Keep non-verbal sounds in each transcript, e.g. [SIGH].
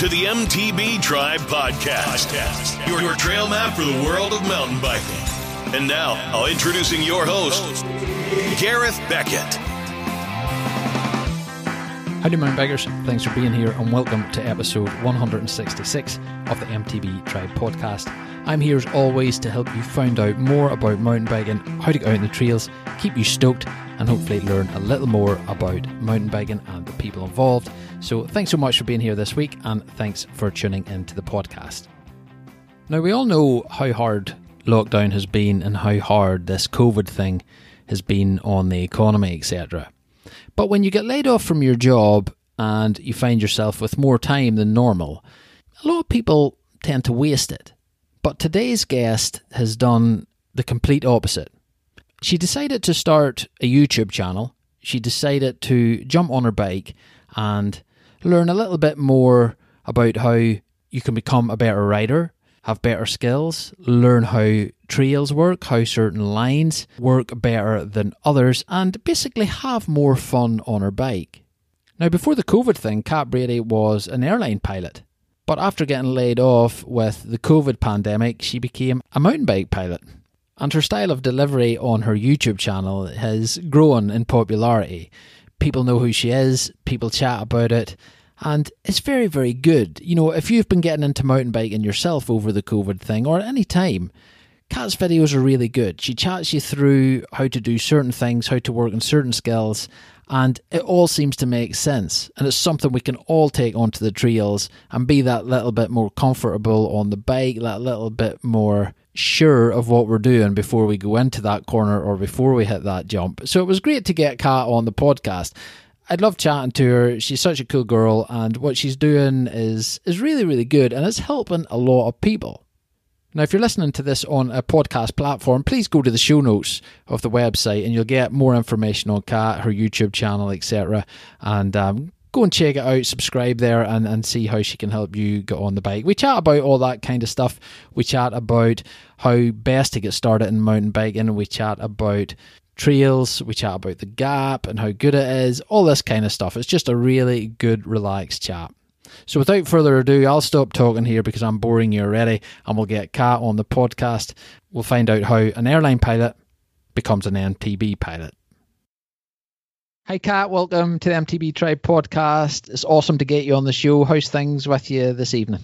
To the MTB Tribe Podcast, your, your trail map for the world of mountain biking. And now, I'll introducing your host, Gareth Beckett. Howdy, mountain bikers. Thanks for being here, and welcome to episode 166 of the MTB Tribe Podcast. I'm here as always to help you find out more about mountain biking, how to get out in the trails, keep you stoked, and hopefully learn a little more about mountain biking and the people involved. So, thanks so much for being here this week, and thanks for tuning into the podcast. Now, we all know how hard lockdown has been and how hard this COVID thing has been on the economy, etc. But when you get laid off from your job and you find yourself with more time than normal, a lot of people tend to waste it. But today's guest has done the complete opposite. She decided to start a YouTube channel. She decided to jump on her bike and learn a little bit more about how you can become a better rider, have better skills, learn how trails work, how certain lines work better than others, and basically have more fun on her bike. Now, before the COVID thing, Kat Brady was an airline pilot. But after getting laid off with the COVID pandemic, she became a mountain bike pilot. And her style of delivery on her YouTube channel has grown in popularity. People know who she is, people chat about it, and it's very, very good. You know, if you've been getting into mountain biking yourself over the COVID thing or at any time, Kat's videos are really good. She chats you through how to do certain things, how to work on certain skills, and it all seems to make sense. And it's something we can all take onto the trails and be that little bit more comfortable on the bike, that little bit more sure of what we're doing before we go into that corner or before we hit that jump. So it was great to get Kat on the podcast. I'd love chatting to her. She's such a cool girl, and what she's doing is is really, really good, and it's helping a lot of people. Now, if you're listening to this on a podcast platform, please go to the show notes of the website and you'll get more information on Kat, her YouTube channel, etc. And um, go and check it out, subscribe there, and, and see how she can help you get on the bike. We chat about all that kind of stuff. We chat about how best to get started in mountain biking. We chat about trails. We chat about the gap and how good it is, all this kind of stuff. It's just a really good, relaxed chat. So without further ado, I'll stop talking here because I'm boring you already, and we'll get Kat on the podcast. We'll find out how an airline pilot becomes an MTB pilot. Hi, Kat. Welcome to the MTB Tribe podcast. It's awesome to get you on the show. How's things with you this evening?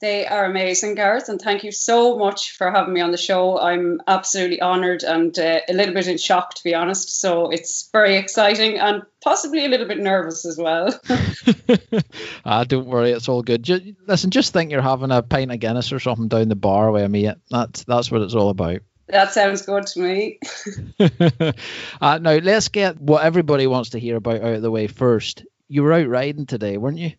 They are amazing, Gareth, and thank you so much for having me on the show. I'm absolutely honoured and uh, a little bit in shock, to be honest. So it's very exciting and possibly a little bit nervous as well. [LAUGHS] [LAUGHS] ah, don't worry, it's all good. Just, listen, just think you're having a pint of Guinness or something down the bar with me. That's that's what it's all about. That sounds good to me. [LAUGHS] uh, now let's get what everybody wants to hear about out of the way first. You were out riding today, weren't you?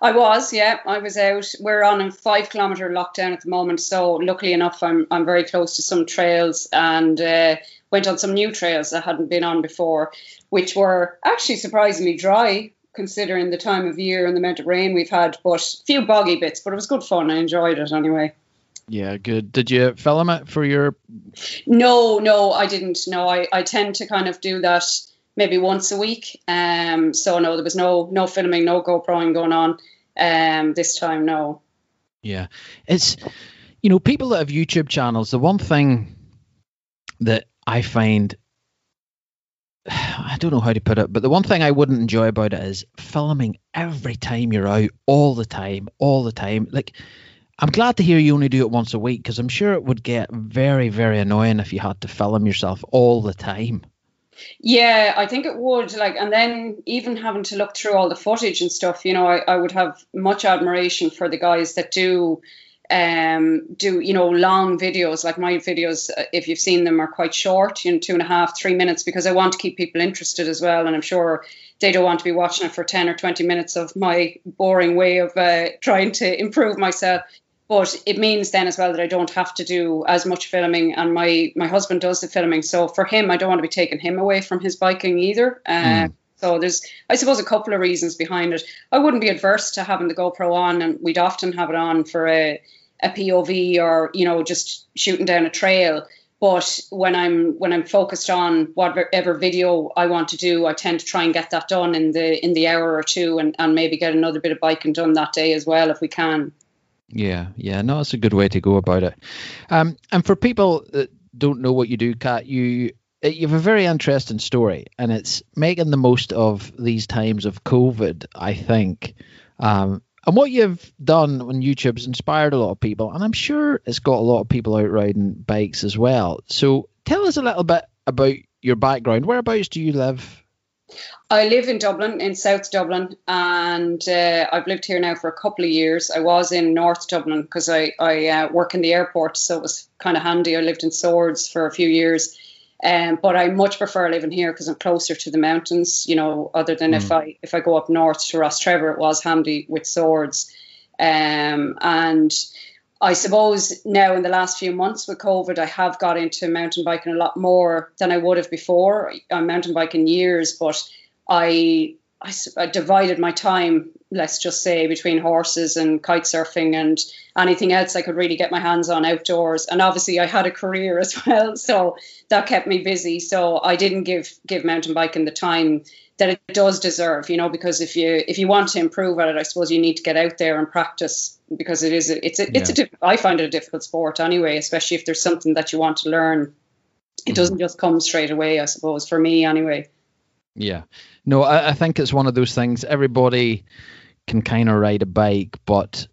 I was, yeah. I was out. We're on a five kilometre lockdown at the moment, so luckily enough, I'm I'm very close to some trails and uh, went on some new trails I hadn't been on before, which were actually surprisingly dry considering the time of year and the amount of rain we've had. But a few boggy bits, but it was good fun. I enjoyed it anyway. Yeah, good. Did you film it for your? No, no, I didn't. No, I I tend to kind of do that maybe once a week. Um, so no, there was no no filming, no GoProing going on. Um, this time, no. Yeah, it's you know people that have YouTube channels. The one thing that I find [SIGHS] I don't know how to put it, but the one thing I wouldn't enjoy about it is filming every time you're out, all the time, all the time. Like, I'm glad to hear you only do it once a week because I'm sure it would get very, very annoying if you had to film yourself all the time. Yeah, I think it would. Like, and then even having to look through all the footage and stuff, you know, I, I would have much admiration for the guys that do um do you know long videos like my videos if you've seen them are quite short you know two and a half three minutes because i want to keep people interested as well and i'm sure they don't want to be watching it for 10 or 20 minutes of my boring way of uh, trying to improve myself but it means then as well that I don't have to do as much filming, and my my husband does the filming. So for him, I don't want to be taking him away from his biking either. Uh, mm. So there's, I suppose, a couple of reasons behind it. I wouldn't be adverse to having the GoPro on, and we'd often have it on for a a POV or you know just shooting down a trail. But when I'm when I'm focused on whatever video I want to do, I tend to try and get that done in the in the hour or two, and, and maybe get another bit of biking done that day as well if we can. Yeah, yeah, no, it's a good way to go about it. Um, and for people that don't know what you do, Kat, you you have a very interesting story, and it's making the most of these times of COVID. I think, um, and what you've done on YouTube has inspired a lot of people, and I'm sure it's got a lot of people out riding bikes as well. So, tell us a little bit about your background. Whereabouts do you live? I live in Dublin, in South Dublin, and uh, I've lived here now for a couple of years. I was in North Dublin because I, I uh, work in the airport, so it was kind of handy. I lived in Swords for a few years, um, but I much prefer living here because I'm closer to the mountains. You know, other than mm. if I if I go up north to Rostrevor, it was handy with Swords, um, and I suppose now in the last few months with COVID, I have got into mountain biking a lot more than I would have before. I'm uh, mountain biking years, but I, I, I divided my time, let's just say, between horses and kite surfing and anything else I could really get my hands on outdoors. And obviously, I had a career [LAUGHS] as well, so that kept me busy. So I didn't give give mountain biking the time that it does deserve, you know, because if you if you want to improve at it, I suppose you need to get out there and practice because it is a, it's a, it's yeah. a I find it a difficult sport anyway, especially if there's something that you want to learn. It doesn't just come straight away, I suppose, for me anyway. Yeah. No, I, I think it's one of those things. Everybody can kind of ride a bike, but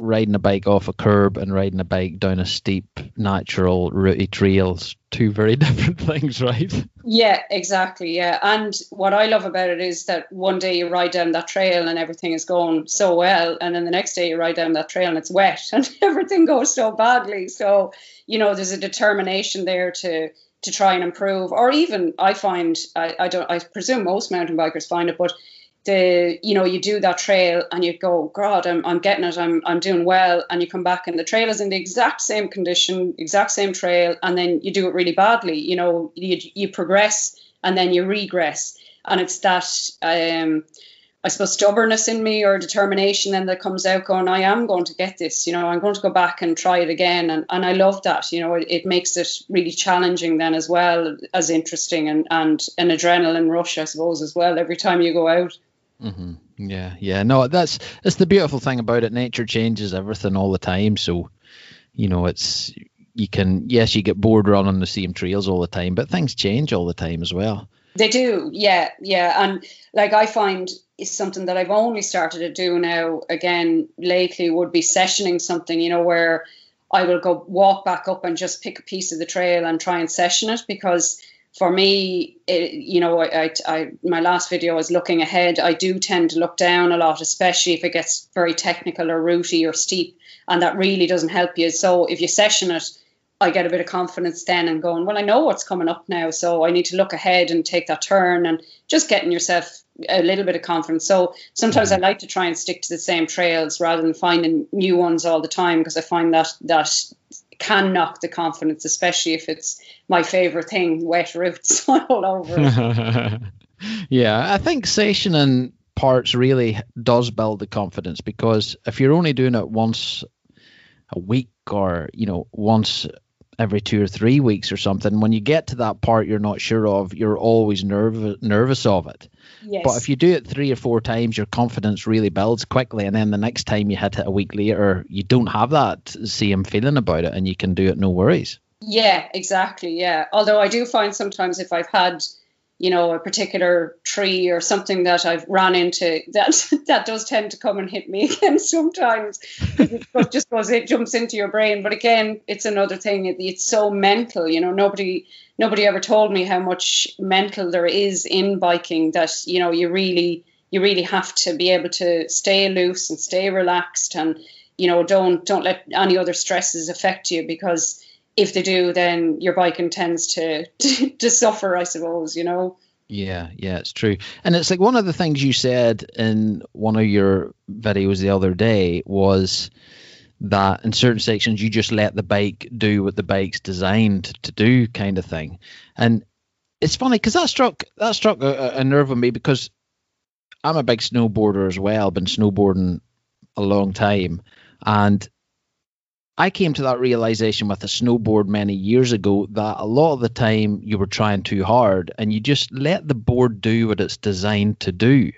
riding a bike off a curb and riding a bike down a steep, natural, rooty trails, two very [LAUGHS] different things, right? Yeah, exactly. Yeah. And what I love about it is that one day you ride down that trail and everything is going so well. And then the next day you ride down that trail and it's wet [LAUGHS] and everything goes so badly. So, you know, there's a determination there to to try and improve, or even I find I, I don't I presume most mountain bikers find it, but the you know you do that trail and you go god I'm, I'm getting it. I'm, I'm doing well. And you come back and the trail is in the exact same condition exact same trail and then you do it really badly. You know you, you progress and then you regress. And it's that um, I suppose stubbornness in me or determination then that comes out going, I am going to get this, you know, I'm going to go back and try it again. And, and I love that, you know, it, it makes it really challenging then as well as interesting and, and an adrenaline rush, I suppose, as well, every time you go out. Mm-hmm. Yeah, yeah. No, that's that's the beautiful thing about it. Nature changes everything all the time. So, you know, it's you can yes, you get bored running the same trails all the time, but things change all the time as well. They do, yeah, yeah. And like I find is something that I've only started to do now again lately would be sessioning something, you know, where I will go walk back up and just pick a piece of the trail and try and session it because for me, it, you know, I, I, I, my last video was looking ahead. I do tend to look down a lot, especially if it gets very technical or rooty or steep, and that really doesn't help you. So if you session it, I get a bit of confidence then and going, well, I know what's coming up now, so I need to look ahead and take that turn and just getting yourself a little bit of confidence. So sometimes I like to try and stick to the same trails rather than finding new ones all the time because I find that that can knock the confidence, especially if it's my favorite thing, wet roots [LAUGHS] all over. [LAUGHS] yeah, I think sessioning parts really does build the confidence because if you're only doing it once a week or you know once every two or three weeks or something when you get to that part you're not sure of you're always nervous nervous of it Yes. But if you do it three or four times, your confidence really builds quickly, and then the next time you hit it a week later, you don't have that same feeling about it, and you can do it no worries. Yeah, exactly. Yeah. Although I do find sometimes if I've had, you know, a particular tree or something that I've run into, that [LAUGHS] that does tend to come and hit me [LAUGHS] again sometimes. it just goes, it jumps into your brain. But again, it's another thing. It, it's so mental. You know, nobody nobody ever told me how much mental there is in biking that you know you really you really have to be able to stay loose and stay relaxed and you know don't don't let any other stresses affect you because if they do then your biking tends to to, [LAUGHS] to suffer i suppose you know? Yeah, yeah, it's true. And it's like one of the things you said in one of your videos the other day was that in certain sections you just let the bike do what the bike's designed to do kind of thing. And it's funny because that struck that struck a, a, nerve with me because i'm a big snowboarder as well been snowboarding a long time. And I came to that realization with a snowboard many years ago that a lot of the time you were trying too hard and you just let the board do what it's designed to do.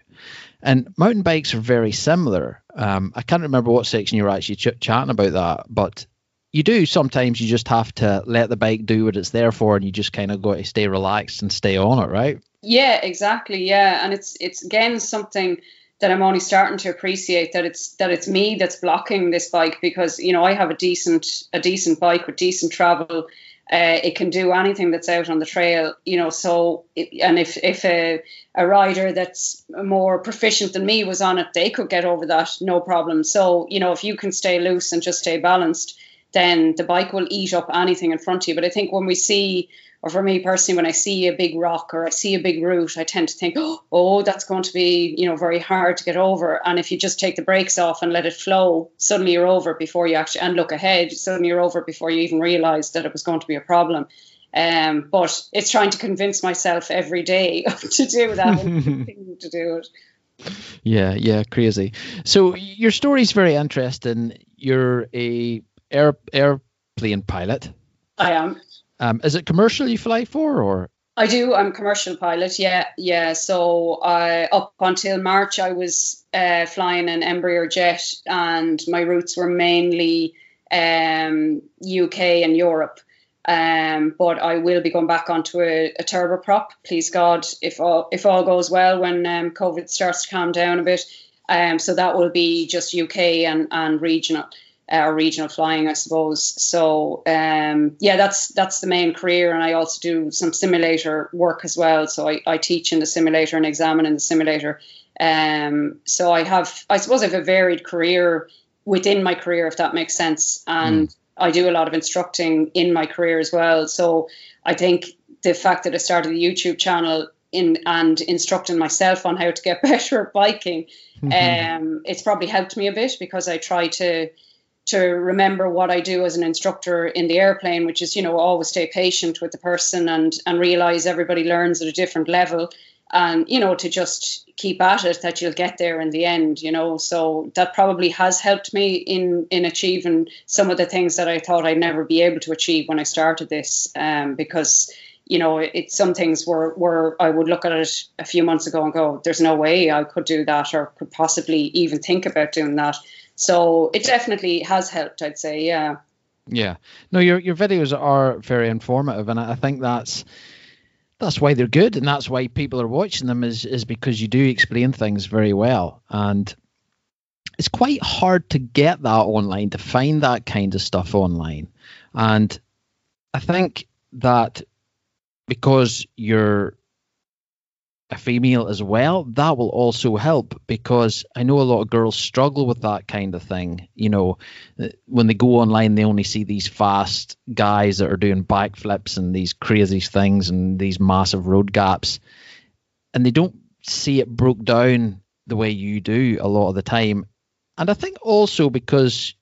And mountain bikes are very similar. Um, I can't remember what section you were actually ch- chatting about that, but you do sometimes you just have to let the bike do what it's there for and you just kind of got to stay relaxed and stay on it, right? Yeah, exactly. Yeah. And it's it's again something that I'm only starting to appreciate that it's that it's me that's blocking this bike because you know I have a decent a decent bike with decent travel. Uh, it can do anything that's out on the trail, you know. So, it, and if if a, a rider that's more proficient than me was on it, they could get over that no problem. So, you know, if you can stay loose and just stay balanced, then the bike will eat up anything in front of you. But I think when we see or for me personally, when I see a big rock or I see a big root, I tend to think, [GASPS] oh, that's going to be, you know, very hard to get over. And if you just take the brakes off and let it flow, suddenly you're over before you actually and look ahead. Suddenly you're over before you even realise that it was going to be a problem. Um, but it's trying to convince myself every day [LAUGHS] to do that and [LAUGHS] to do it. Yeah, yeah, crazy. So your story is very interesting. You're a air airplane pilot. I am. Um, is it commercial you fly for, or? I do. I'm a commercial pilot. Yeah, yeah. So uh, up until March, I was uh, flying an Embraer jet, and my routes were mainly um, UK and Europe. Um, but I will be going back onto a, a turboprop, please God, if all if all goes well when um, COVID starts to calm down a bit. Um, so that will be just UK and, and regional uh, regional flying, I suppose. So um, yeah, that's that's the main career, and I also do some simulator work as well. So I, I teach in the simulator and examine in the simulator. Um, so I have, I suppose, I have a varied career within my career, if that makes sense, and mm. I do a lot of instructing in my career as well. So I think the fact that I started the YouTube channel in and instructing myself on how to get [LAUGHS] better at biking, mm-hmm. um, it's probably helped me a bit because I try to to remember what I do as an instructor in the airplane, which is, you know, always stay patient with the person and and realize everybody learns at a different level and you know to just keep at it that you'll get there in the end you know. So that probably has helped me in in achieving some of the things that I thought I'd never be able to achieve when I started this um, because you know it's some things were were I would look at it a few months ago and go there's no way I could do that or could possibly even think about doing that so it definitely has helped, I'd say. Yeah. Yeah. No, your your videos are very informative, and I think that's that's why they're good, and that's why people are watching them is is because you do explain things very well, and it's quite hard to get that online to find that kind of stuff online, and I think that because you're a female as well, that will also help because I know a lot of girls struggle with that kind of thing. You know, uh, when they go online, they only see these fast guys that are doing backflips and these crazy things and these massive road gaps, and they don't see it broke down the way you do a lot of the time. And I think also because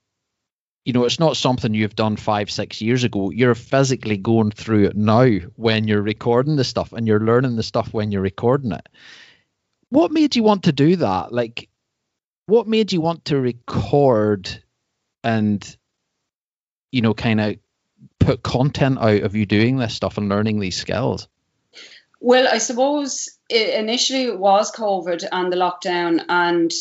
you know, it's not something you've done five, six years ago. You're physically going through it now when you're recording the stuff and you're learning the stuff when you're recording it. What made you want to do that? Like, what made you want to record and, you know, kind of put content out of you doing this stuff and learning these skills? Well, I suppose initially it was COVID and the lockdown, and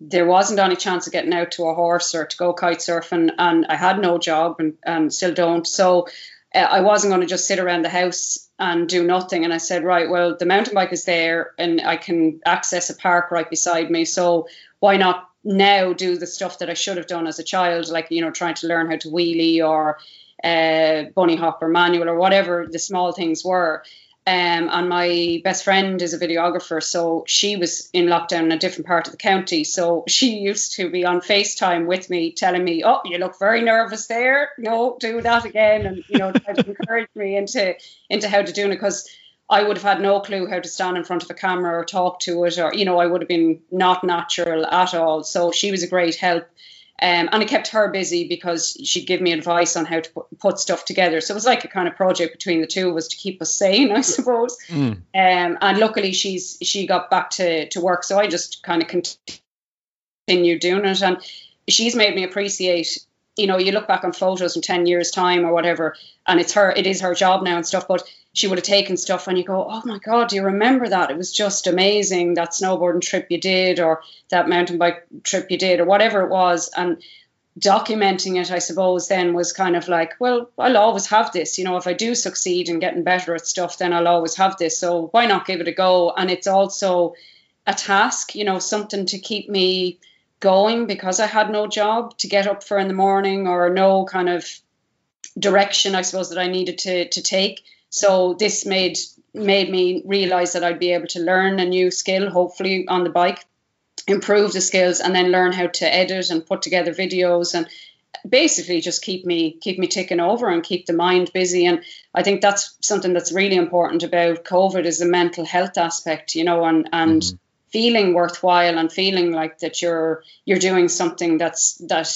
there wasn't any chance of getting out to a horse or to go kite surfing, and I had no job and, and still don't. So uh, I wasn't going to just sit around the house and do nothing. And I said, right, well, the mountain bike is there, and I can access a park right beside me. So why not now do the stuff that I should have done as a child, like you know, trying to learn how to wheelie or uh, bunny hop or manual or whatever the small things were. Um, and my best friend is a videographer, so she was in lockdown in a different part of the county. So she used to be on FaceTime with me, telling me, "Oh, you look very nervous there. No, do that again," and you know, try to [LAUGHS] encourage me into into how to do it because I would have had no clue how to stand in front of a camera or talk to it, or you know, I would have been not natural at all. So she was a great help. Um, and it kept her busy because she'd give me advice on how to put, put, stuff together. So it was like a kind of project between the two of us to keep us sane, [LAUGHS] I suppose. Mm. Um, and luckily, she's she got back to to work, so I just kind of continued doing it. And she's made me appreciate you know, you look back on photos in 10 years time or whatever, and it's her, it is her job now and stuff, but she would have taken stuff and you go, oh my God, do you remember that? It was just amazing, that snowboarding trip you did or that mountain bike trip you did or whatever it was. And documenting it, I suppose, then was kind of like, well, I'll always have this. You know, if I do succeed in getting better at stuff, then I'll always have this. So why not give it a go? And it's also a task, you know, something to keep me going because I had no job to get up for in the morning or no kind of direction, I suppose, that I needed to to take. So this made made me realize that I'd be able to learn a new skill, hopefully on the bike, improve the skills, and then learn how to edit and put together videos and basically just keep me keep me ticking over and keep the mind busy and i think that's something that's really important about covid is the mental health aspect you know and and mm-hmm. feeling worthwhile and feeling like that you're you're doing something that's that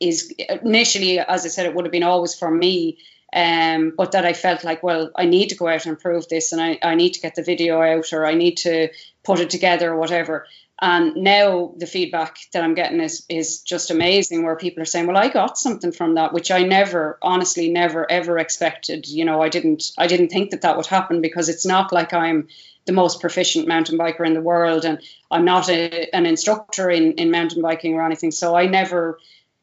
is initially as i said it would have been always for me um, but that I felt like, well, I need to go out and prove this, and I, I need to get the video out, or I need to put it together, or whatever. And now the feedback that I'm getting is is just amazing, where people are saying, "Well, I got something from that," which I never, honestly, never ever expected. You know, I didn't, I didn't think that that would happen because it's not like I'm the most proficient mountain biker in the world, and I'm not a, an instructor in in mountain biking or anything. So I never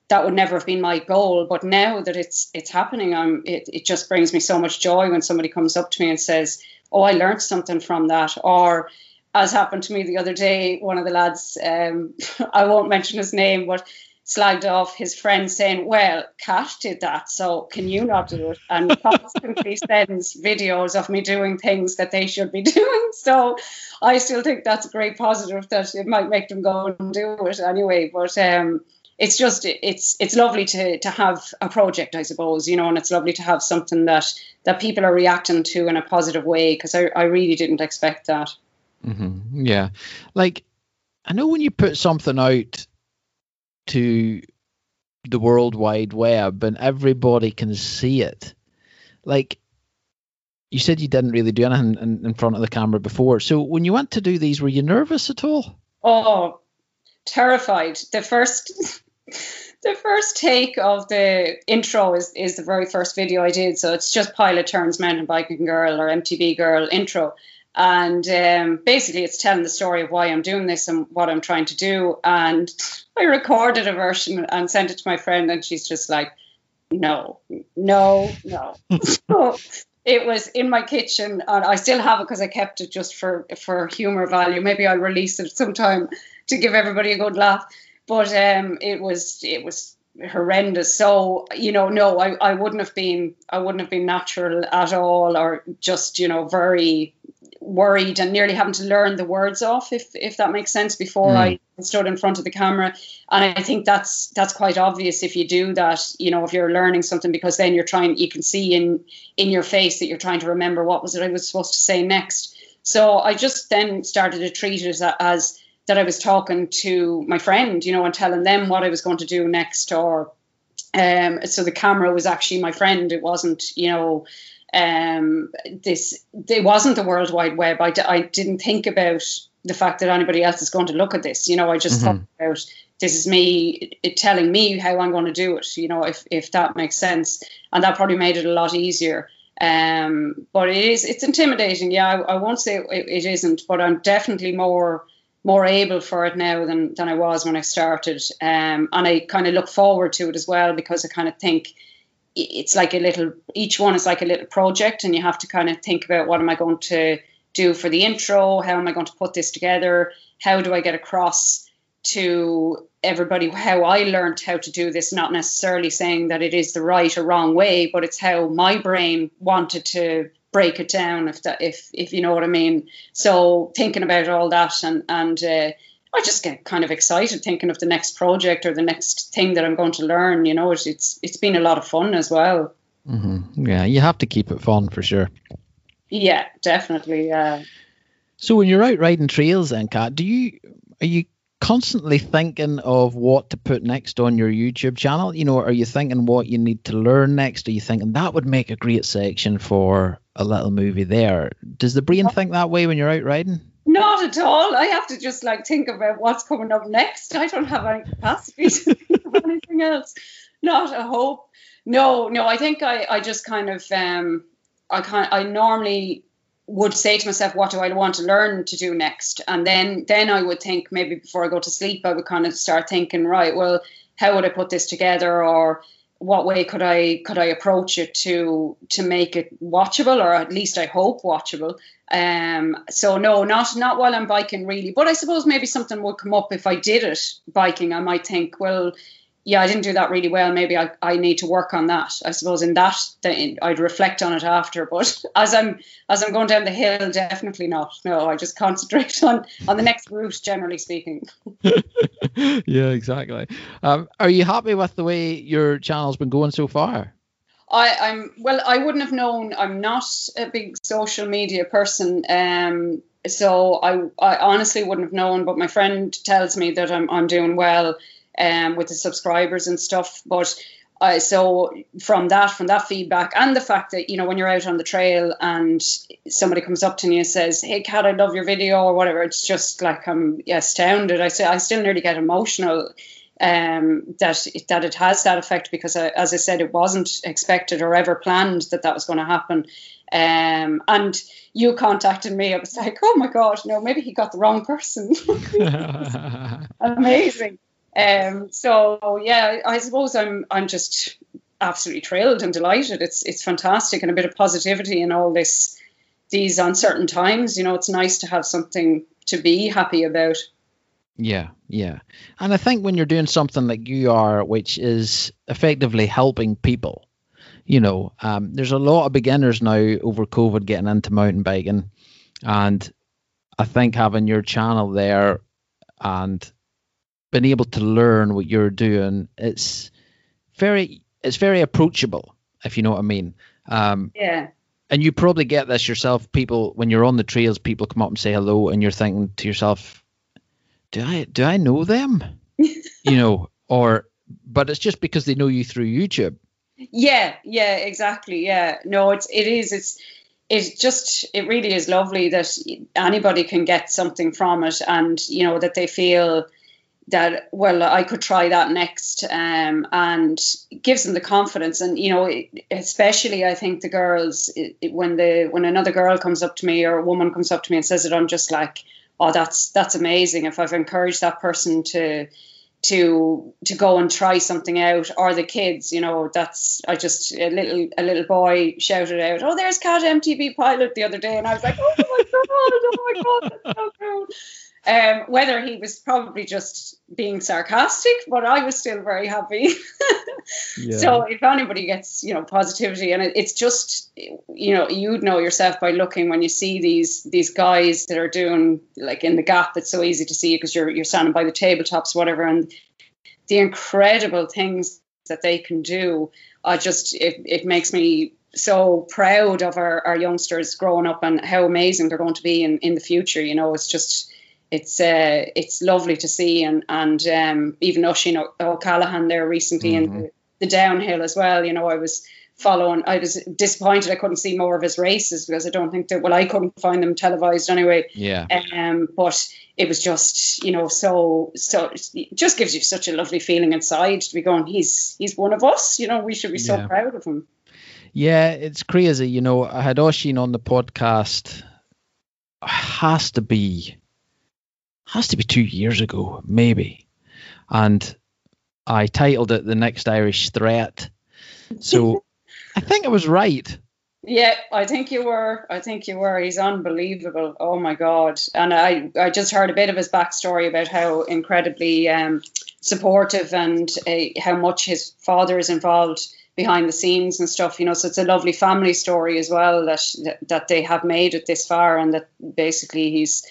that would never have been my goal. But now that it's it's happening, I'm it, it just brings me so much joy when somebody comes up to me and says, "Oh, I learned something from that," or as happened to me the other day, one of the lads, um, [LAUGHS] I won't mention his name, but slagged off his friend saying, Well, Cash did that, so can you not do it? And [LAUGHS] constantly sends videos of me doing things that they should be [LAUGHS] doing. So I still think that's a great positive that it might make them go and do it anyway. But um, it's just it's it's lovely to to have a project, I suppose, you know, and it's lovely to have something that that people are reacting to in a positive way because I, I really didn't expect that. Mm-hmm. Yeah, like I know when you put something out to the World Wide Web and everybody can see it, like you said you didn't really do anything in, in front of the camera before. So when you went to do these, were you nervous at all? Oh, terrified. The first the first take of the intro is, is the very first video I did. So it's just Pilot Turns Mountain Biking Girl or MTB Girl intro. And um, basically, it's telling the story of why I'm doing this and what I'm trying to do. And I recorded a version and sent it to my friend, and she's just like, no, no, no. [LAUGHS] so it was in my kitchen, and I still have it because I kept it just for, for humor value. Maybe I'll release it sometime to give everybody a good laugh but um, it was it was horrendous. So you know, no, I, I wouldn't have been I wouldn't have been natural at all, or just you know very worried and nearly having to learn the words off, if if that makes sense, before mm. I stood in front of the camera. And I think that's that's quite obvious if you do that. You know, if you're learning something, because then you're trying, you can see in in your face that you're trying to remember what was it I was supposed to say next. So I just then started to treat it as, as that I was talking to my friend, you know, and telling them what I was going to do next. Or um, so the camera was actually my friend. It wasn't, you know, um, this. It wasn't the World Wide Web. I d- I didn't think about the fact that anybody else is going to look at this. You know, I just mm-hmm. thought about this is me it, telling me how I'm going to do it. You know, if if that makes sense, and that probably made it a lot easier. Um, but it is it's intimidating. Yeah, I, I won't say it, it isn't, but I'm definitely more more able for it now than than I was when I started. Um, and I kind of look forward to it as well because I kind of think it's like a little each one is like a little project and you have to kind of think about what am I going to do for the intro, how am I going to put this together, how do I get across to everybody [LAUGHS] how I learned how to do this, not necessarily saying that it is the right or wrong way, but it's how my brain wanted to break it down if that if if you know what I mean. So thinking about all that and and uh, I just get kind of excited thinking of the next project or the next thing that I'm going to learn. You know, it's it's, it's been a lot of fun as well. Mm-hmm. Yeah, you have to keep it fun for sure. Yeah, definitely. Yeah. So when you're out riding trails, then, Kat, do you are you constantly thinking of what to put next on your YouTube channel? You know, are you thinking what you need to learn next? Are you thinking that would make a great section for a little movie there? Does the brain think that way when you're out riding? Not at all. I have to just like think about what's coming up next. I don't have any capacity to think of [LAUGHS] anything else. Not a hope. No, no. I think I, I just kind of, um, I can I normally would say to myself, what do I want to learn to do next? And then, then I would think maybe before I go to sleep, I would kind of start thinking, right, well, how would I put this together, or what way could I could I approach it to to make it watchable, or at least I hope watchable. Um, so no, not not while I'm biking really, but I suppose maybe something would come up if I did it biking. I might think, well, yeah, I didn't do that really well. Maybe I, I need to work on that. I suppose in that I'd reflect on it after. But [LAUGHS] as I'm as I'm going down the hill, definitely not. No, I just concentrate [LAUGHS] on on the next route. Generally speaking. [LAUGHS] yeah, exactly. Um, are you happy with the way your channel's been going so far? I, I'm well. I wouldn't have known. I'm not a big social media person, um, so I, I honestly wouldn't have known. But my friend tells me that I'm I'm doing well, um, with the subscribers and stuff. But uh, so from that, from that feedback, and the fact that you know when you're out on the trail and somebody comes up to me and says, "Hey, Kat, I love your video" or whatever, it's just like I'm astounded. I say I still nearly get emotional um, that it, that it has that effect because, uh, as I said, it wasn't expected or ever planned that that was going to happen. Um, and you contacted me. I was like, oh my god, no, maybe he got the wrong person. [LAUGHS] [LAUGHS] Amazing. Um, so yeah, I suppose I'm I'm just absolutely thrilled and delighted. It's it's fantastic and a bit of positivity in all this these uncertain times. You know, it's nice to have something to be happy about. Yeah, yeah. And I think when you're doing something like you are, which is effectively helping people, you know, um, there's a lot of beginners now over COVID getting into mountain biking. And I think having your channel there and being able to learn what you're doing, it's very it's very approachable, if you know what I mean. Um, yeah. And you probably get this yourself. People, when you're on the trails, people come up and say hello, and you're thinking to yourself, do I do I know them? [LAUGHS] you know, or but it's just because they know you through YouTube. Yeah, yeah, exactly. Yeah. No, it's it is it's it just it really is lovely that anybody can get something from it and you know that they feel that well I could try that next um, and gives them the confidence. And you know especially I think the girls when the when another girl comes up to me or a woman comes up to me and says it I'm just like oh that's that's amazing. If i've encouraged that person to to to go and try something out or the kids you know that's i just a little a little boy shouted out oh there's Kat mtb pilot the other day. And i was like oh my god oh my god that's so cool um, whether he was probably just being sarcastic, but I was still very happy. [LAUGHS] yeah. So if anybody gets, you know, positivity, and it, it's just, you know, you'd know yourself by looking when you see these these guys that are doing like in the gap. It's so easy to see because you're you're standing by the tabletops, whatever, and the incredible things that they can do. I just it, it makes me so proud of our, our youngsters growing up and how amazing they're going to be in, in the future. You know, it's just it's uh, it's lovely to see, and and um, even Oisin O'Callaghan there recently mm-hmm. in the, the, downhill as well. You know, I was following. I was disappointed I couldn't see more of his races because I don't think that. Well, I couldn't find them televised anyway. Yeah. Um, but it was just you know so so it just gives you such a lovely feeling inside to be going. He's he's one of us. You know, we should be so yeah. proud of him. Yeah, it's crazy. You know, I had Oisin on the podcast. Has to be has to be two years ago, maybe. And I titled it The Next Irish Threat. So [LAUGHS] I think I was right. Yeah, I think you were. I think you were. He's unbelievable. Oh my god! And I, I just heard a bit of his backstory about how incredibly um, supportive and uh, how much his father is involved behind the scenes and stuff. You know, so it's a lovely family story as well that that they have made it this far, and that basically he's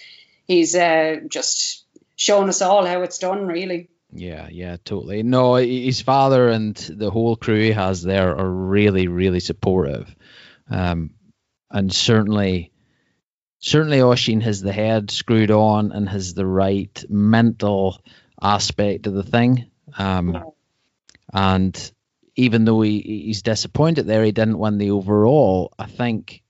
he's uh, just shown us all how it's done, really. Yeah, yeah, totally. No, his father and the whole crew he has there are really, really supportive, um, and certainly, certainly, Oisin has the head screwed on and has the right mental aspect of the thing. Um, yeah. And even though he, he's disappointed there, he didn't win the overall. I think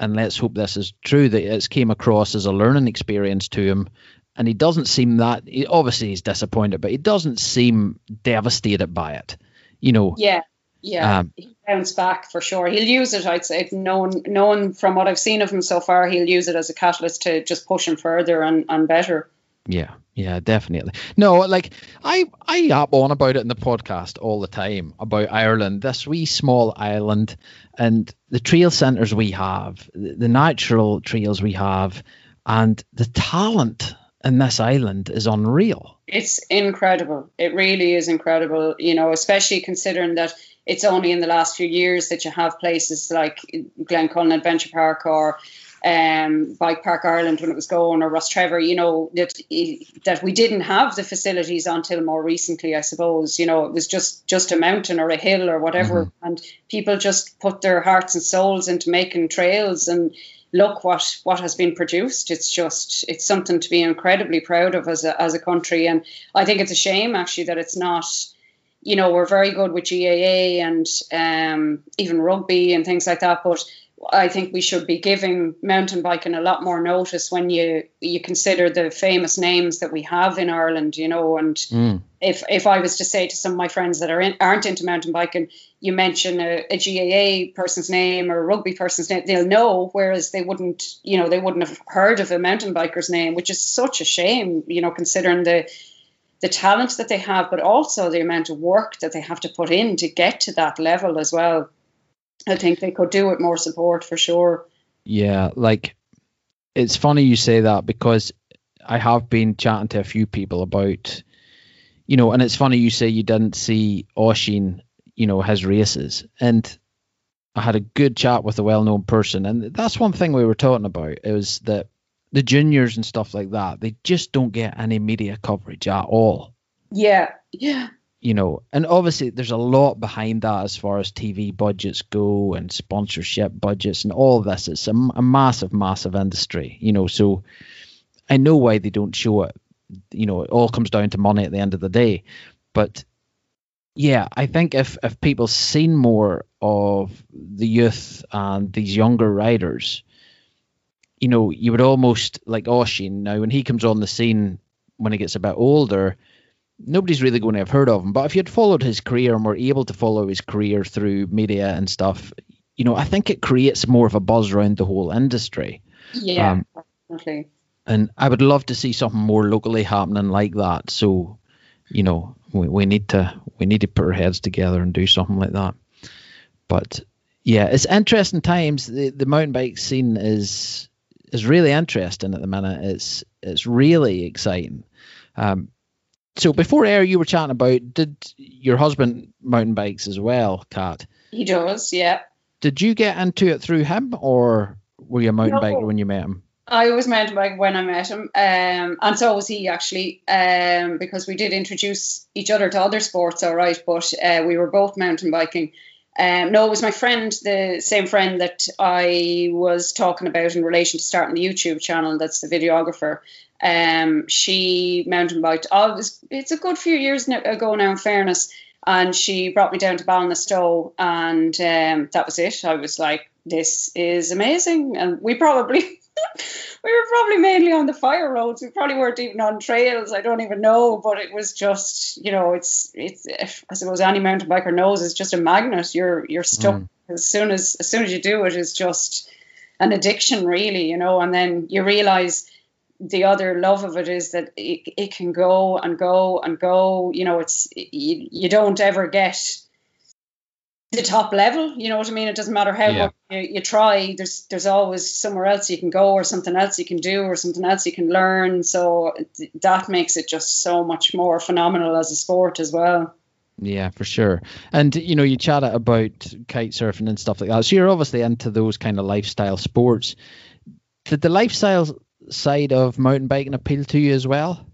and let's hope this is true that it's came across as a learning experience to him and he doesn't seem that he, obviously he's disappointed but he doesn't seem devastated by it You know. Yeah. Yeah, um, he bounced back for sure. He'll use it, I'd say. Known, known from what I've seen of him so far, he'll use it as a catalyst to just push him further and, and better. Yeah, yeah, definitely. No, like I I yap on about it in the podcast all the time about Ireland, this wee small island, and the trail centres we have, the natural trails we have, and the talent in this island is unreal. It's incredible. It really is incredible. You know, especially considering that it's only in the last few years that you have places like Glencullen Adventure Park or um, Bike Park Ireland when it was going, or Rostrevor, you know, that that we didn't have the facilities until more recently, I suppose. You know, it was just just a mountain or a hill or whatever, mm-hmm. and people just put their hearts and souls into making trails and look what what has been produced. It's just it's something to be incredibly proud of as a as a country, and I think it's a shame actually that it's not you know, we're very good with GAA and um, even rugby and things like that. But I think we should be giving mountain biking a lot more notice when you you consider the famous names that we have in Ireland, you know. And mm. if if I was to say to some of my friends that are in, aren't into mountain biking, you mention a, a, GAA person's name or a rugby person's name, they'll know. Whereas they wouldn't, you know, they wouldn't have heard of a mountain biker's name, which is such a shame, you know, considering the the talent that they have, but also the amount of work that they have to put in to get to that level as well. I think they could do with more support for sure. Yeah, like it's funny you say that because I have been chatting to a few people about, you know, and it's funny you say you didn't see Oisin, you know, his races. And I had a good chat with a well known person. And that's one thing we were talking about is that the juniors and stuff like that, they just don't get any media coverage at all. Yeah, yeah. You know, and obviously there's a lot behind that as far as TV budgets go and sponsorship budgets and all this. It's a, a massive, massive industry, you know. So I know why they don't show it. You know, it all comes down to money at the end of the day. But yeah, I think if if people seen more of the youth and these younger riders, you know, you would almost like oh, Oisin now when he comes on the scene when he gets a bit older, nobody's really going to have heard of him. But if you had followed his career and were able to follow his career through media and stuff, you know, I think it creates more of a buzz around the whole industry. Yeah, um, definitely. And I would love to see something more locally happening like that. So, you know, we, we need to we need to put our heads together and do something like that. But yeah, it's interesting times. The the mountain bike scene is is really interesting at the minute. It's it's really exciting. Um, so before air, you were chatting about did your husband mountain bikes as well, Kat? He does, yeah. Did you get into it through him, or were you a mountain no, biker when you met him? I was mountain bike when I met him, um, and so was he actually, um, because we did introduce each other to other sports, all right, but uh, we were both mountain biking. Um, no, it was my friend, the same friend that I was talking about in relation to starting the YouTube channel. That's the videographer. Um, she mountain biked. Oh, it's a good few years ago now, in fairness. And she brought me down to Ballinastoe, and um, that was it. I was like, "This is amazing," and we probably [LAUGHS] we were probably mainly on the fire roads. We probably weren't even on trails. I don't even know, but it was just, you know, it's it's. I suppose any mountain biker knows it's just a magnet. You're you're stuck mm. as soon as as soon as you do it. Is just an addiction, really, you know. And then you realize the other love of it is that it, it can go and go and go. You know, it's you, you don't ever get the top level. You know what I mean? It doesn't matter how yeah. much you, you, try. There's there's always somewhere else you can go, or something else you can do, or something else you can learn. So that makes it just so much more phenomenal as a sport as well. Yeah, for sure. And you know, you chat about kite surfing and stuff like that. So you're obviously into those kind of lifestyle sports. Did the lifestyle side of mountain biking appeal to you as well?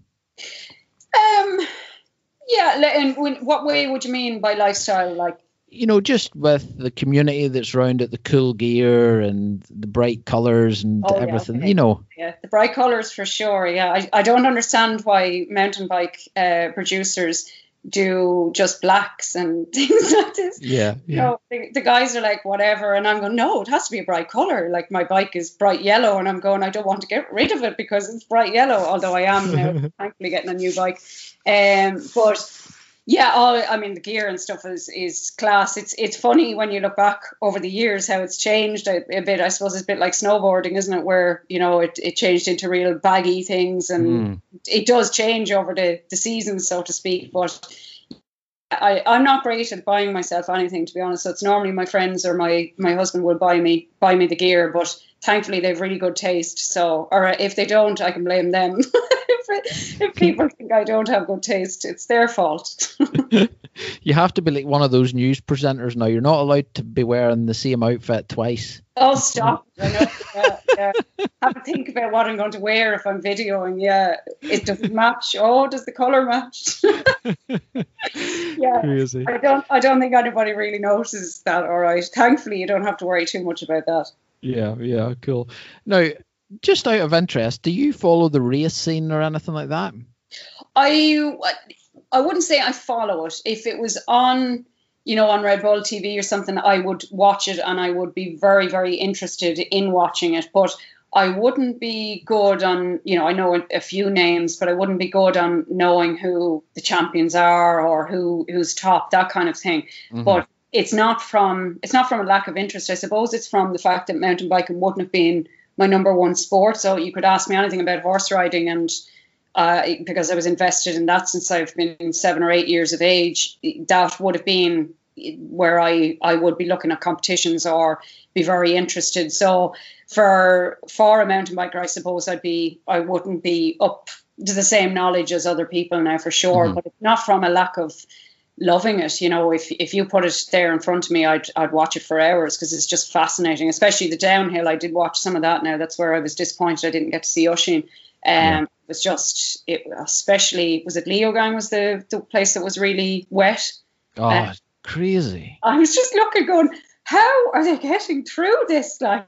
Um, yeah. And what way would you mean by lifestyle? Like you know, just with the community that's around it, the cool gear and the bright colors and oh, everything, yeah, okay. you know. Yeah, the bright colors for sure. Yeah, I, I don't understand why mountain bike uh, producers do just blacks and [LAUGHS] things like this. Yeah, yeah. You know, the, the, guys are like whatever, and I'm going, no, it has to be a bright color. Like my bike is bright yellow, and I'm going, I don't want to get rid of it because it's bright yellow. Although I am now [LAUGHS] thankfully getting a new bike, um, but Yeah, all I mean the gear and stuff is is class. It's it's funny when you look back over the years how it's changed a, a bit. I suppose it's a bit like snowboarding, isn't it? Where you know it, it changed into real baggy things, and mm. it does change over the the seasons, so to speak. But I, I'm not great at buying myself anything to be honest. So it's normally my friends or my my husband will buy me buy me the gear, but thankfully they've really good taste. So or if they don't, I can blame them. [LAUGHS] if, if people [LAUGHS] think I don't have good taste, it's their fault. [LAUGHS] you have to be like one of those news presenters now. You're not allowed to be wearing the same outfit twice. Oh, stop! I know. Yeah, yeah. Have to think about what I'm going to wear if I'm videoing. Yeah, it doesn't match. Oh, does the color match? yeah, Crazy. I don't. I don't think anybody really notices that. All right. Thankfully, you don't have to worry too much about that. Yeah. Yeah. Cool. Now, just out of interest, do you follow the race scene or anything like that? I I wouldn't say I follow it. If it was on, you know, on Red Bull TV or something, I would watch it and I would be very, very interested in watching it. But I wouldn't be good on, you know, I know a few names, but I wouldn't be good on knowing who the champions are or who who's top, that kind of thing. Mm-hmm. But it's not from it's not from a lack of interest. I suppose it's from the fact that mountain biking wouldn't have been my number one sport. So you could ask me anything about horse riding, and uh, because I was invested in that since I've been seven or eight years of age, that would have been where I, I would be looking at competitions or be very interested. So for for a mountain biker, I suppose I'd be I wouldn't be up to the same knowledge as other people now for sure, mm-hmm. but it's not from a lack of loving it. You know, if if you put it there in front of me, I'd I'd watch it for hours because it's just fascinating. Especially the downhill. I did watch some of that. Now that's where I was disappointed I didn't get to see Oisin. Um, yeah. It was just it, especially was it Leogang was the the place that was really wet. Oh, uh, crazy! I was just looking, going, how are they getting through this? Like.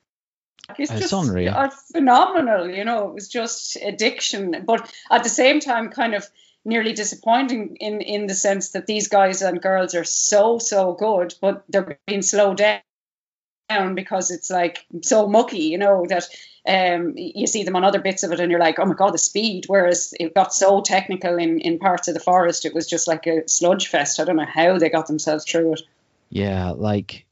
It's, it's just unreal. It's phenomenal, you know. It was just addiction, but at the same time, kind of nearly disappointing in in the sense that these guys and girls are so so good, but they're being slowed down because it's like so mucky, you know, that um, you see them on other bits of it and you're like, oh my god, the speed. Whereas it got so technical in in parts of the forest, it was just like a sludge fest. I don't know how they got themselves through it. Yeah, like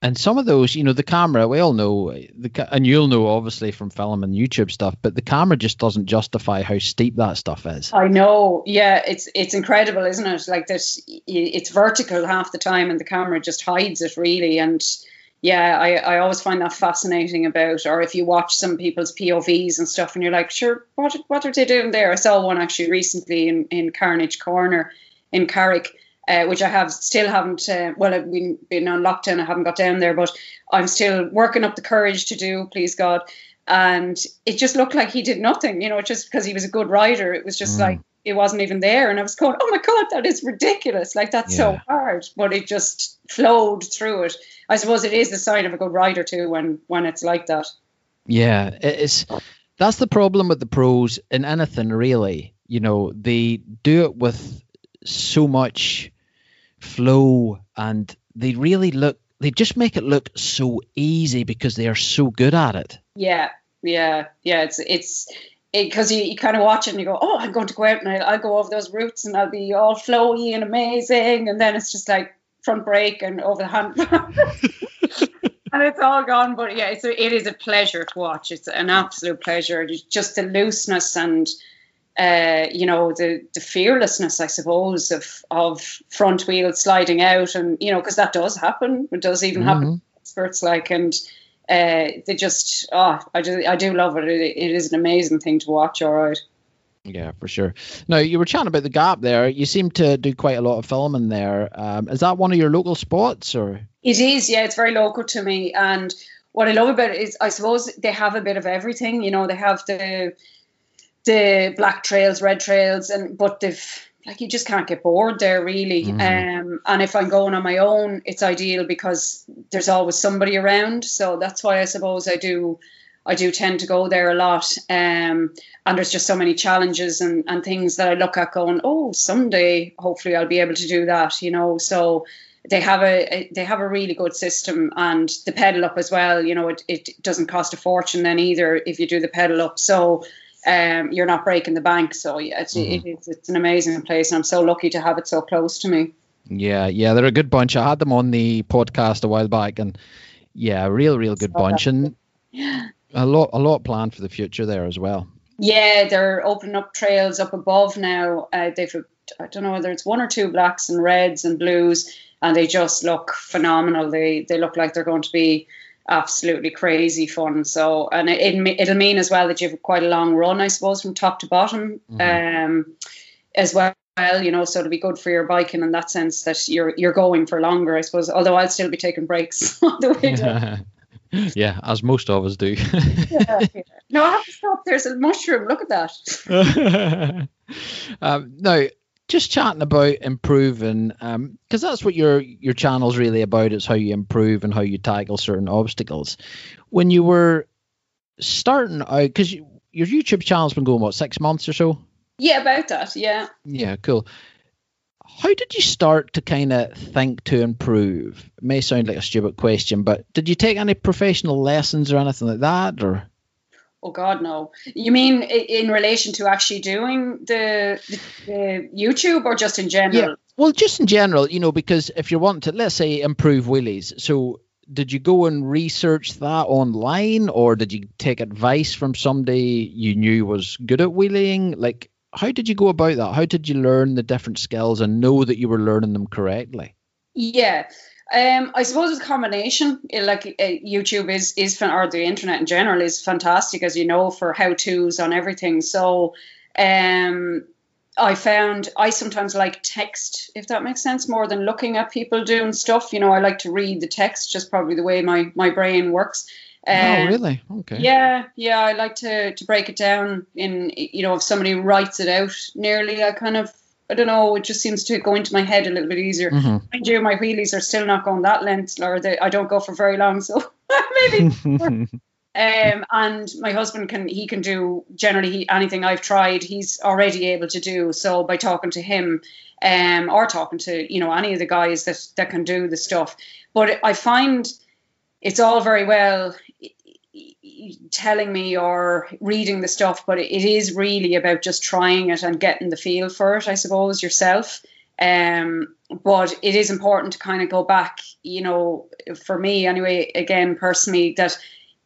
and some of those, you know, the camera, we all know, the, and you'll know obviously from film and YouTube stuff, but the camera just doesn't justify how steep that stuff is. I know, yeah, it's it's incredible, isn't it? Like this, it's vertical half the time, and the camera just hides it really. And yeah, I I always find that fascinating about, or if you watch some people's POVs and stuff, and you're like, sure, what what are they doing there? I saw one actually recently in in Carnage Corner in Carrick uh, which I have still haven't. Uh, well, I've been been on lockdown. I haven't got down there, but I'm still working up the courage to do. Please God. And it just looked like he did nothing, you know, just because he was a good rider. It was just mm. like it wasn't even there, and I was going, "Oh my God, that is ridiculous! Like that's yeah. so hard." But it just flowed through it. I suppose it is the sign of a good rider too when when it's like that. Yeah, it's that's the problem with the pros in anything really. You know, they do it with so much flow and they really look they just make it look so easy because they are so good at it. Yeah yeah yeah it's it's because it, you, you kind of watch it and you go oh i'm going to go out and I'll, I'll go over those routes and i'll be all flowy and amazing and then it's just like front brake and over the hand. [LAUGHS] And it's all gone but yeah it's a, it is a pleasure to watch. It's an absolute pleasure. It's just the looseness and uh, you know the the fearlessness, I suppose, of of front wheel sliding out, and you know because that does happen. It does even mm-hmm. happen. Experts like and. Uh, they just oh I do I do love it. it. It is an amazing thing to watch. All right. Yeah, for sure. Now you were chatting about the gap there. You seem to do quite a lot of filming there. Um, is that one of your local spots, or? It is. Yeah, it's very local to me. And what I love about it is, I suppose they have a bit of everything. You know, they have the the black trails, red trails, and but they've like you just can't get bored there really. Mm. Um, and if I'm going on my own, it's ideal because there's always somebody around. So that's why I suppose I do. I do tend to go there a lot. Um, and there's just so many challenges and, and things that I look at going, oh, someday hopefully I'll be able to do that, you know. So they have a they have a really good system and the pedal up as well, you know, it, it doesn't cost a fortune then either if you do the pedal up. So um, you're not breaking the bank. So it's, mm-hmm. it's, it's an amazing place, and I'm so lucky to have it so close to me. Yeah, yeah, they're a good bunch. I had them on the podcast a while back, and yeah, real, real good so bunch, and [GASPS] a lot, a lot planned for the future there as well. Yeah, they're opening up trails up above now. Uh, they've, I don't know whether it's one or two blacks and reds and blues, and they just look phenomenal. They they look like they're going to be absolutely crazy fun. So, and it, it will mean as well that you have quite a long run, I suppose, from top to bottom, mm-hmm. um, as well. You know, so it'll be good for your biking in that sense that you're you're going for longer, I suppose. Although I'll still be taking breaks [LAUGHS] on the way down. [LAUGHS] yeah, as most of us do. [LAUGHS] yeah, yeah. No, I have to stop. There's a mushroom. Look at that. um, now, just chatting about improving, because um, that's what your your channel's really about. It's how you improve and how you tackle certain obstacles. When you were starting out, because you, your YouTube channel's been going what six months or so. Yeah, about that. Yeah. Yeah, cool how did you start to kind of think to improve? It may sound like a stupid question, but did you take any professional lessons or anything like that, or? Oh God, no. You mean in relation to actually doing the, the, the YouTube, or just in general? Yeah. Well, just in general, you know, because if you want to, let's say, improve wheelies, so did you go and research that online, or did you take advice from somebody you knew was good at wheeling? Like, how did you go about that? How did you learn the different skills and know that you were learning them correctly? Yeah. Um, I suppose it's a combination. Like uh, YouTube is is or the internet in general is fantastic, as you know, for how tos on everything. So, um, I found I sometimes like text, if that makes sense, more than looking at people doing stuff. You know, I like to read the text, just probably the way my my brain works. Oh, um, oh, really? Okay. Yeah, yeah. I like to to break it down in you know if somebody writes it out nearly, I kind of I don't know. It just seems to go into my head a little bit easier. Mm-hmm. Mind you, my wheelies are still not going that length, or they, I don't go for very long, so [LAUGHS] maybe. [LAUGHS] um, and my husband can he can do generally he, anything I've tried he's already able to do. So by talking to him, um, or talking to you know any of the guys that that can do the stuff, but I find it's all very well telling me or reading the stuff, but it is really about just trying it and getting the feel for it, I suppose, yourself. Um, but it is important to kind of go back, you know, for me anyway, again, personally, that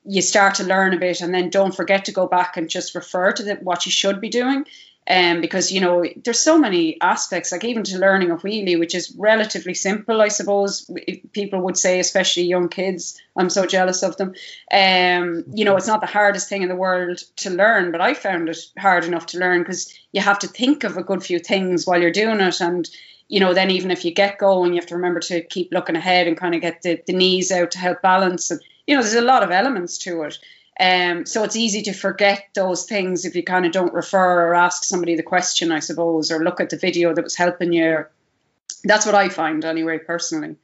you start to learn a bit and then don't forget to go back and just refer to the, what you should be doing um, because you know there's so many aspects like even to learning a wheelie which is relatively simple i suppose. People would say especially young kids i'm so jealous of them. Um, you know it's not the hardest thing in the world to learn but i found it hard enough to learn because you have to think of a good few things while you're doing it. And you know then even if you get going you have to remember to keep looking ahead and kind of get the, the knees out to help balance. And you know there's a lot of elements to it um, so it's easy to forget those things if you kind of don't refer or ask somebody the question, I suppose, or look at the video that was helping you. That's what I find anyway, personally.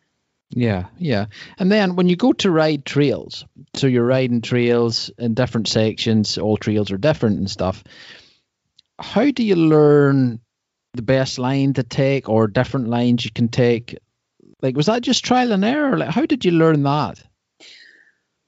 Yeah, yeah. And then when you go to ride trails, so you're riding trails in different sections, all trails are different and stuff. How do you learn the best line to take or different lines you can take? Like, was that just trial and error? Like, how did you learn that?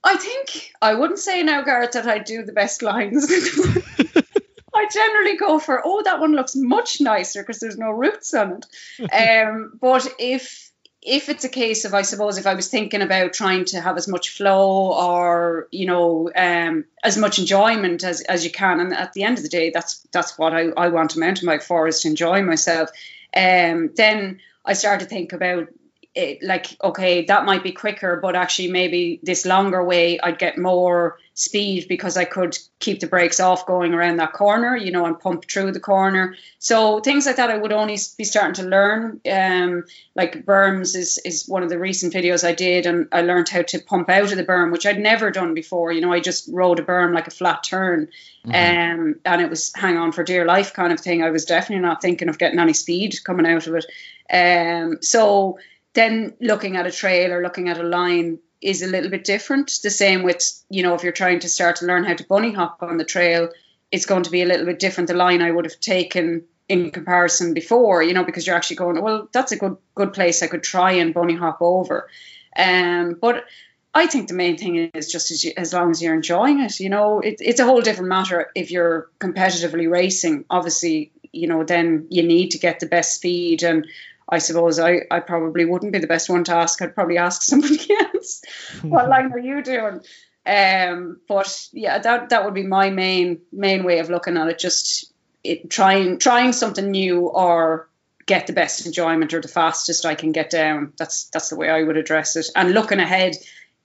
I think I wouldn't say now, Garrett, that I do the best [LAUGHS] lines. [LAUGHS] I generally go for, oh, that one looks much nicer because there's no roots on it. [LAUGHS] Um, but if if it's a case of, I suppose, if I was thinking about trying to have as much flow or you know um, as much enjoyment as, as you can, and at the end of the day, that's that's what I, I want a mountain bike for is to enjoy myself. Um, then I start to think about it, like okay that might be quicker but actually maybe this longer way i'd get more speed because i could keep the brakes off going around that corner you know and pump through the corner. So things like that i would only be starting to learn um, like berms is is one of the recent videos i did and i learned how to pump out of the berm which i'd never done before. You know i just rode a berm like a flat turn mm-hmm. um, and it was hang on for dear life kind of thing. I was definitely not thinking of getting any speed coming out of it. Um, so then looking at a trail or looking at a line is a little bit different. The same with, you know, if you're trying to start to learn how to bunny hop on the trail, it's going to be a little bit different. The line I would have taken in comparison before, you know, because you're actually going, well, that's a good good place I could try and bunny hop over. Um, but I think the main thing is just as, you, as long as you're enjoying it, you know, it, it's a whole different matter if you're competitively racing. Obviously, you know, then you need to get the best speed. And I suppose I, I probably wouldn't be the best one to ask. I'd probably ask [LAUGHS] somebody else, what [LAUGHS] line are you doing? Um, but yeah, that that would be my main main way of looking at it. Just it, trying trying something new or get the best enjoyment or the fastest I can get down. That's that's the way I would address it. And looking ahead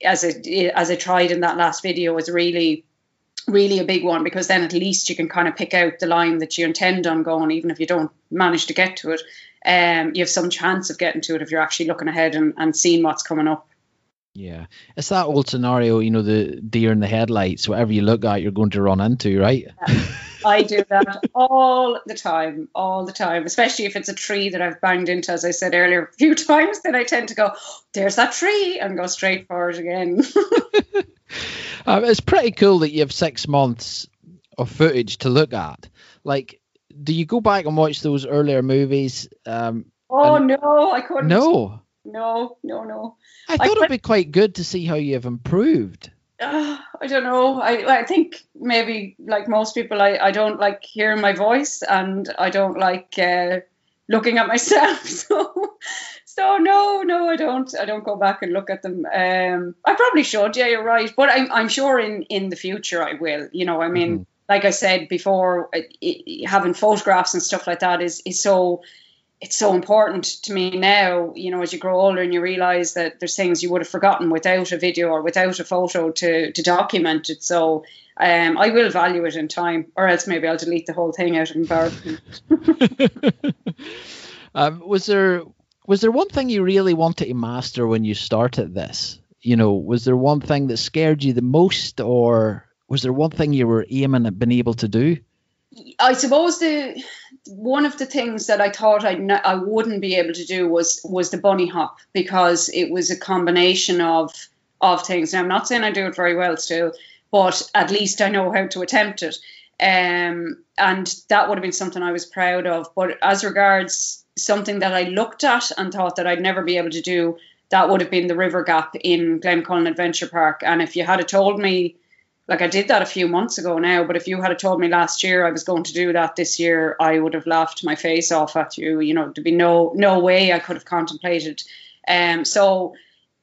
as it as I tried in that last video is really really a big one because then at least you can kind of pick out the line that you intend on going even if you don't manage to get to it um, you have some chance of getting to it if you're actually looking ahead and, and seeing what's coming up yeah it's that old scenario you know the deer in the headlights whatever you look at you're going to run into right yeah. I do that all the time, all the time, especially if it's a tree that I've banged into, as I said earlier, a few [LAUGHS] times, then I tend to go, there's that tree, and go straight for it again. [LAUGHS] [LAUGHS] um, it's pretty cool that you have six months of footage to look at. Like, do you go back and watch those earlier movies? Um, oh, and... no, I couldn't. No. No, no, no. I, I thought it'd be quite good to see how you have improved uh, I don't know. I I think maybe like most people, I, I don't like hearing my voice and I don't like uh, looking at myself. [LAUGHS] So so no no I don't I don't go back and look at them. Um, I probably should. Yeah, you're right. But I'm I'm sure in in the future I will. You know, I mean. Mm-hmm. Like I said before, it, it, having photographs and stuff like that is, is so it's so important to me now, you know, as you grow older and you realize that there's things you would have forgotten without a video or without a photo to, to document it. So um, I will value it in time, or else maybe I'll delete the whole thing out of embarrassment. [LAUGHS] um, was there was there one thing you really wanted to master when you started this? You know, was there one thing that scared you the most, or was there one thing you were aiming at being able to do? I suppose the one of the things that I thought I I wouldn't be able to do was was the bunny hop because it was a combination of of things. Now I'm not saying I do it very well still, but at least I know how to attempt it. Um, and that would have been something I was proud of. But as regards something that I looked at and thought that I'd never be able to do, that would have been the river gap in Glen Glencullen Adventure Park. And if you had told me like I did that a few months ago now, but if you had told me last year I was going to do that this year, I would have laughed my face off at you. You know, there'd be no no way I could have contemplated. Um, so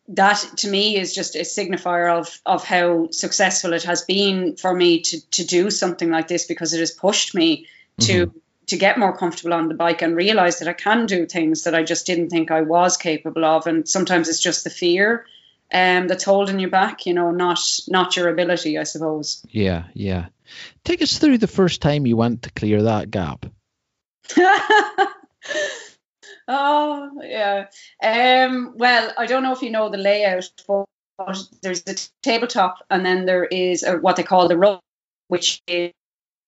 that to me is just a signifier of of how successful it has been for me to to do something like this because it has pushed me to mm-hmm. To get more comfortable on the bike and realize that I can do things that I just didn't think I was capable of. And sometimes it's just the fear um, that's holding you back. You know, not not your ability, I suppose. Yeah, yeah. Take us through the first time you went to clear that gap. [LAUGHS] oh yeah. Um, well, I don't know if you know the layout, but there's a tabletop, and then there is a, what they call the road, which is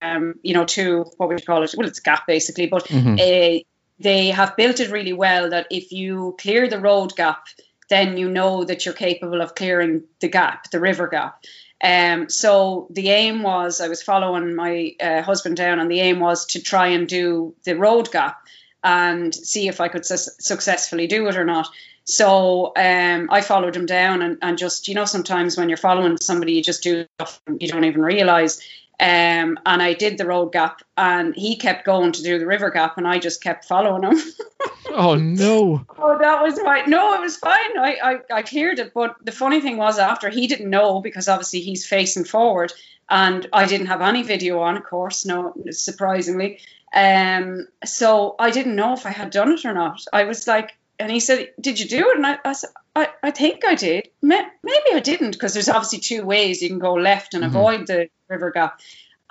um, you know, to what would you call it? Well, it's a gap basically, but mm-hmm. uh, they have built it really well that if you clear the road gap, then you know that you're capable of clearing the gap, the river gap. Um, so the aim was, I was following my uh, husband down, and the aim was to try and do the road gap and see if I could su- successfully do it or not. So um, I followed him down, and, and just you know, sometimes when you're following somebody, you just do stuff you don't even realize. Um, and I did the road gap, and he kept going to do the river gap, and I just kept following him. [LAUGHS] oh no! Oh, that was fine. No, it was fine. I, I I cleared it, but the funny thing was, after he didn't know because obviously he's facing forward, and I didn't have any video on, of course, no, surprisingly. Um, so I didn't know if I had done it or not. I was like, and he said, "Did you do it?" And I, I said, I, I think I did. Maybe I didn't because there's obviously two ways you can go left and mm-hmm. avoid the river gap.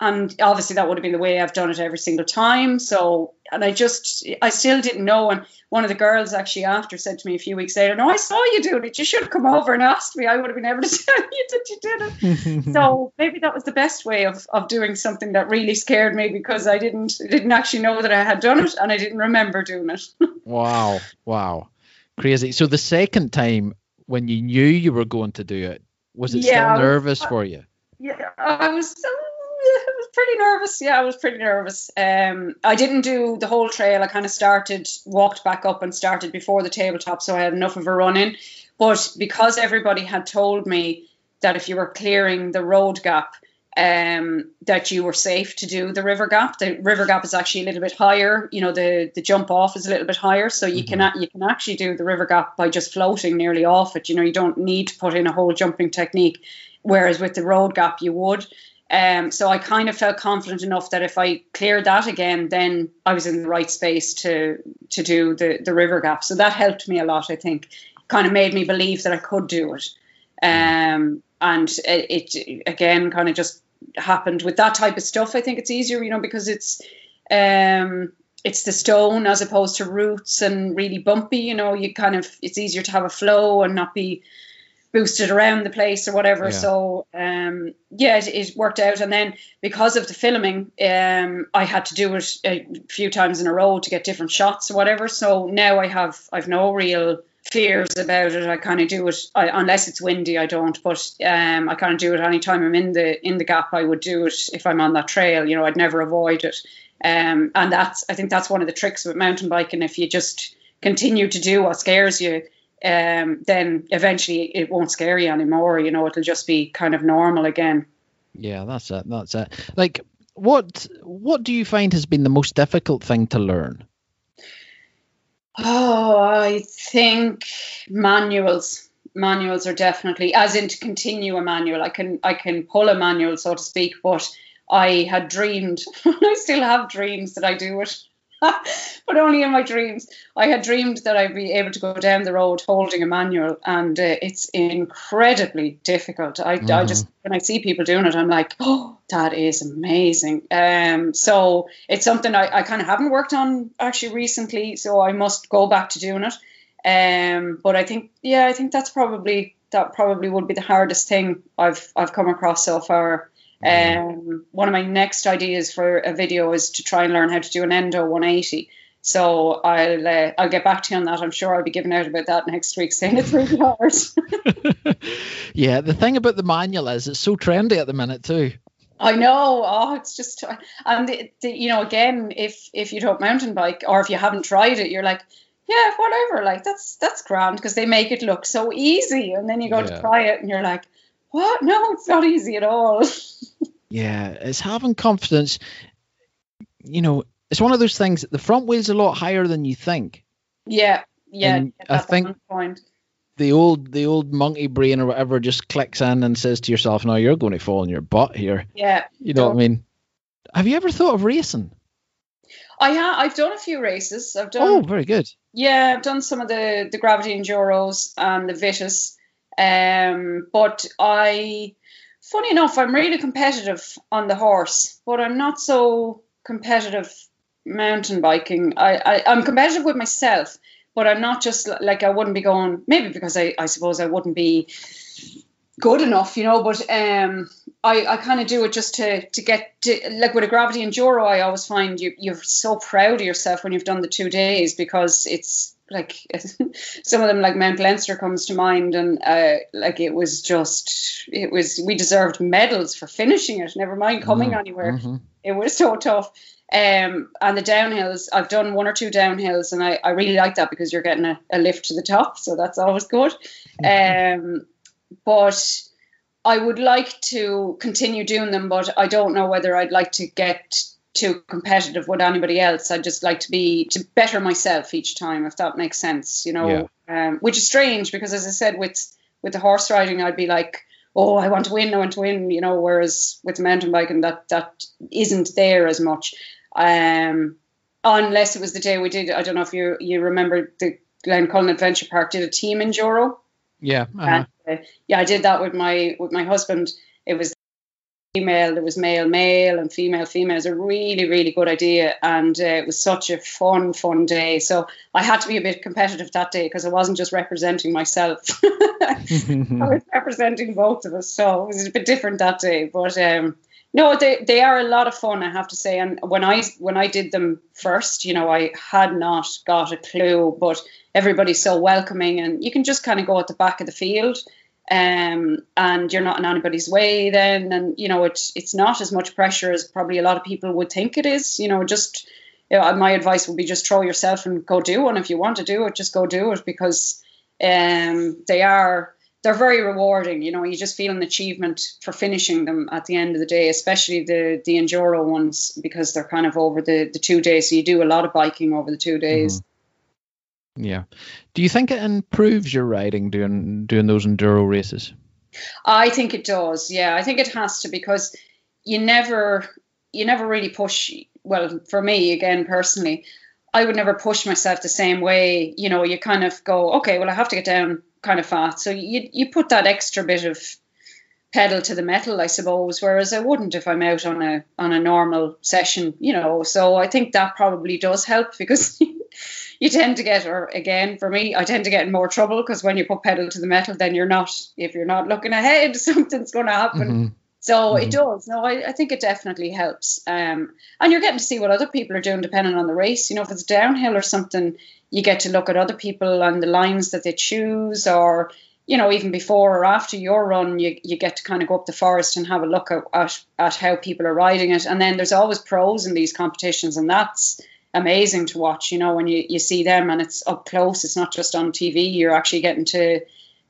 And obviously that would have been the way I've done it every single time. So, and I just, I still didn't know. And one of the girls actually after said to me a few weeks later, no, I saw you doing it. You should have come over and asked me. I would have been able to [LAUGHS] tell you that you did it. [LAUGHS] so maybe that was the best way of, of doing something that really scared me because I didn't, didn't actually know that I had done it and I didn't remember doing it. [LAUGHS] wow. Wow. Crazy. So the second time when you knew you were going to do it, was it yeah, still nervous uh, for you? Yeah, I was. I was pretty nervous. Yeah, I was pretty nervous. Um, I didn't do the whole trail. I kind of started, walked back up and started before the tabletop, so I had enough of a run in. But because everybody had told me that if you were clearing the road gap, um, that you were safe to do the river gap. The river gap is actually a little bit higher. You know, the the jump off is a little bit higher, so you mm-hmm. can you can actually do the river gap by just floating nearly off it. You know, you don't need to put in a whole jumping technique. Whereas with the road gap, you would. Um, so I kind of felt confident enough that if I cleared that again, then I was in the right space to to do the the river gap. So that helped me a lot. I think, kind of made me believe that I could do it. Um, and it, it again kind of just happened with that type of stuff. I think it's easier, you know, because it's um, it's the stone as opposed to roots and really bumpy. You know, you kind of it's easier to have a flow and not be boosted around the place or whatever. Yeah. So um, yeah, it, it, worked out. And then because of the filming, um, I had to do it a few times in a row to get different shots or whatever. So now I have I've no real fears about it. I kind of do it I, unless it's windy. I don't, but um, I kind of do it anytime I'm in the in the gap. I would do it if I'm on that trail. You know, I'd never avoid it. Um, and that's I think that's one of the tricks with mountain biking. If you just continue to do what scares you, um, then eventually it won't scare you anymore. You know, it'll just be kind of normal again. Yeah, that's it. That's it. Like, what what do you find has been the most difficult thing to learn? Oh, I think manuals. Manuals are definitely, as in to continue a manual. I can I can pull a manual, so to speak, but I had dreamed, [LAUGHS] I still have dreams that I do it. [LAUGHS] but only in my dreams. I had dreamed that I'd be able to go down the road holding a manual, and uh, it's incredibly difficult. I, mm-hmm. I just when I see people doing it, I'm like, oh, that is amazing. Um, so it's something I, I kind of haven't worked on actually recently, so I must go back to doing it. Um, but I think, yeah, I think that's probably that probably would be the hardest thing I've I've come across so far. Um, one of my next ideas for a video is to try and learn how to do an endo 180. So I'll uh, I'll get back to you on that. I'm sure I'll be giving out about that next week, saying it's really hard. yeah, the thing about the manual is it's so trendy at the minute too. I know. Oh, it's just and the, the, you know again, if if you don't mountain bike or if you haven't tried it, you're like, yeah, whatever. Like that's that's grand because they make it look so easy, and then you go yeah. to try it and you're like, what? No, it's not easy at all. [LAUGHS] yeah, it's having confidence. You know, it's one of those things. The front wheel's a lot higher than you think. Yeah, yeah. I think the old the old monkey brain or whatever just clicks in and says to yourself, "No, you're going to fall on your butt here." Yeah. You know what I mean? Have you ever thought of racing? I have. I've done a few races. I've done. Oh, very good. Yeah, I've done some of the the gravity enduros and the Vitus. Um, but I, funny enough, I'm really competitive on the horse, but I'm not so competitive mountain biking. I, I I'm competitive with myself, but I'm not just like I wouldn't be going. Maybe because I I suppose I wouldn't be good enough, you know. But um, I, I kind of do it just to to get to like with a gravity enduro. I always find you you're so proud of yourself when you've done the two days because it's like [LAUGHS] some of them like Mount Leinster comes to mind and uh, like it was just it was we deserved medals for finishing it never mind coming mm-hmm. anywhere mm-hmm. it was so tough um, and the downhills I've done one or two downhills and I, I really like that because you're getting a, a lift to the top so that's always good mm-hmm. um, but I would like to continue doing them but I don't know whether I'd like to get too competitive with anybody else. I just like to be to better myself each time, if that makes sense. You know, yeah. um, which is strange because, as I said, with with the horse riding, I'd be like, "Oh, I want to win, I want to win," you know. Whereas with the mountain biking, that that isn't there as much. Um, unless it was the day we did. I don't know if you you remember the Glencullen Adventure Park did a team enduro. Yeah. Uh-huh. And, uh, yeah, I did that with my with my husband. It was female, there was male, male, and female, female. It's a really, really good idea, and uh, it was such a fun, fun day. So I had to be a bit competitive that day because I wasn't just representing myself; [LAUGHS] I was [LAUGHS] representing both of us. So it was a bit different that day, but. Um, no, they, they are a lot of fun, I have to say. And when I when I did them first, you know, I had not got a clue, but everybody's so welcoming, and you can just kind of go at the back of the field um, and you're not in anybody's way then and you know it's it's not as much pressure as probably a lot of people would think it is you know just you know, my advice would be just throw yourself and go do one. If you want to do it just go do it because um, they are they're very rewarding you know you just feel an achievement for finishing them at the end of the day especially the the enduro ones because they're kind of over the the two days. So you do a lot of biking over the two days. Mm-hmm. Yeah. Do you think it improves your riding doing doing those enduro races? I think it does. Yeah, I think it has to because you never you never really push well for me again personally I would never push myself the same way. You know, you kind of go, okay, well, I have to get down kind of fast. So you you put that extra bit of pedal to the metal, I suppose, whereas I wouldn't if I'm out on a on a normal session, you know. So I think that probably does help [LAUGHS] because you tend to get, or again, for me, I tend to get in more trouble because when you put pedal to the metal, then you're not, if you're not looking ahead, [LAUGHS] something's going to happen. Mm-hmm. So mm-hmm. it does. No, I, I think it definitely helps. Um, and you're getting to see what other people are doing depending on the race. You know, if it's downhill or something, you get to look at other people and the lines that they choose, or you know, even before or after your run, you, you get to kind of go up the forest and have a look at, at, at how people are riding it. And then there's always pros in these competitions, and that's amazing to watch. You know, when you, you see them and it's up close, it's not just on TV. You're actually getting to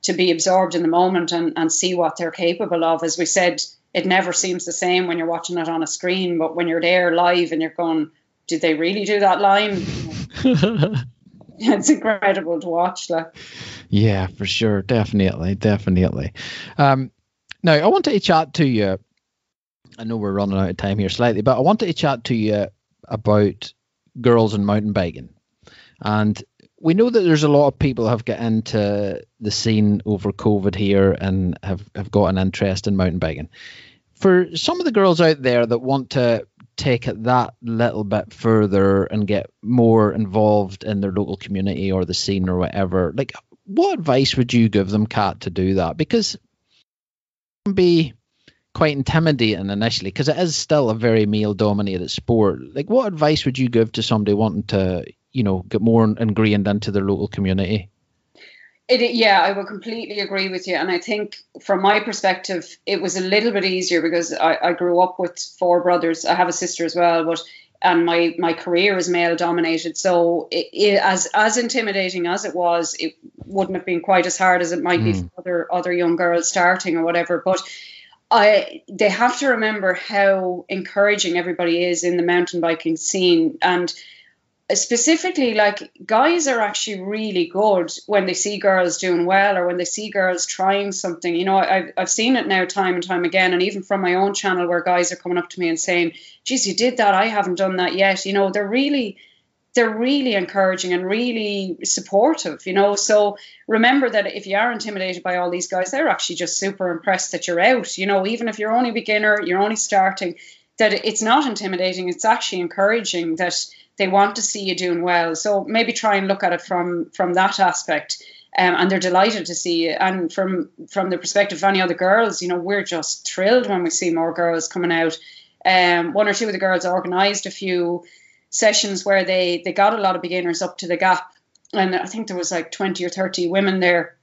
to be absorbed in the moment and, and see what they're capable of. As we said, it never seems the same when you're watching it on a screen, but when you're there live and you're going, did they really do that line? [LAUGHS] it's incredible to watch. Like. Yeah, for sure, definitely, definitely. Um, now I wanted to chat to you. I know we're running out of time here slightly, but I wanted to chat to you about girls and mountain biking. And we know that there's a lot of people have got into the scene over COVID here and have, have got an interest in mountain biking. For some of the girls out there that want to take it that little bit further and get more involved in their local community or the scene or whatever, like what advice would you give them, Kat, to do that? Because it can be quite intimidating initially because it is still a very male dominated sport. Like, what advice would you give to somebody wanting to, you know, get more ingrained into their local community? It, yeah, I would completely agree with you. And I think from my perspective, it was a little bit easier because I, I grew up with four brothers. I have a sister as well, but and my my career is male dominated. So it, it, as as intimidating as it was, it wouldn't have been quite as hard as it might mm. be hmm. for other other young girls starting or whatever. But I they have to remember how encouraging everybody is in the mountain biking scene. And specifically like guys are actually really good when they see girls doing well or when they see girls trying something. You know I've, I've seen it now time and time again. And even from my own channel where guys are coming up to me and saying geez you did that. I haven't done that yet. You know they're really they're really encouraging and really supportive, you know. So remember that if you are intimidated by all these guys, they're actually just super impressed that you're out, you know, even if you're only a beginner, you're only starting, that it's not intimidating, it's actually encouraging that they want to see you doing well. So maybe try and look at it from from that aspect. Um, and they're delighted to see you. And from from the perspective of any other girls, you know, we're just thrilled when we see more girls coming out. Um, one or two of the girls organised a few sessions where they they got a lot of beginners up to the gap, and I think there was like twenty or thirty women there,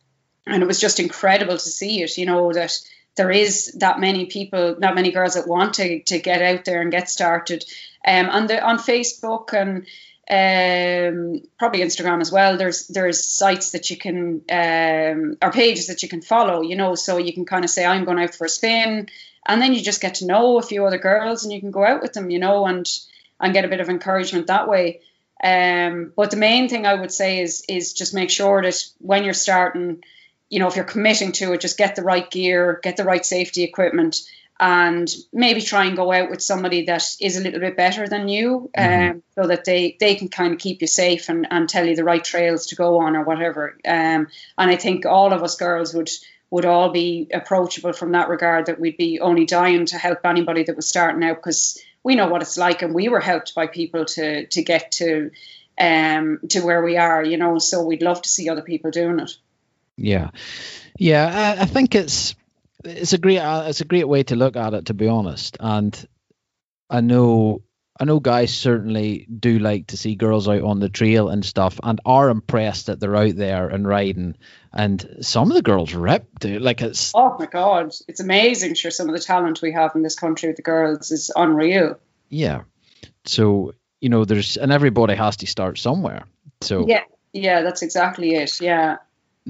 and it was just incredible to see it. You know that there is that many people, that many girls that want to to get out there and get started. Um, and the, on Facebook and um, probably Instagram as well. There's there's sites that you can um, or pages that you can follow. You know, so you can kind of say I'm going out for a spin, and then you just get to know a few other girls, and you can go out with them. You know, and and get a bit of encouragement that way. Um, but the main thing I would say is is just make sure that when you're starting, you know, if you're committing to it, just get the right gear, get the right safety equipment, and maybe try and go out with somebody that is a little bit better than you, mm-hmm. um, so that they they can kind of keep you safe and, and tell you the right trails to go on or whatever. Um, and I think all of us girls would would all be approachable from that regard. That we'd be only dying to help anybody that was starting out because we know what it's like, and we were helped by people to to get to um to where we are, you know. So we'd love to see other people doing it. Yeah, yeah. I, I think it's it's a great uh, it's a great way to look at it, to be honest. And I know I know guys certainly do like to see girls out on the trail and stuff, and are impressed that they're out there and riding. And some of the girls rip, dude. Like it's Oh my god, it's amazing. Sure, some of the talent we have in this country with the girls is unreal. yeah. So you know, there's and everybody has to start somewhere. So Yeah, yeah, that's exactly it. Yeah.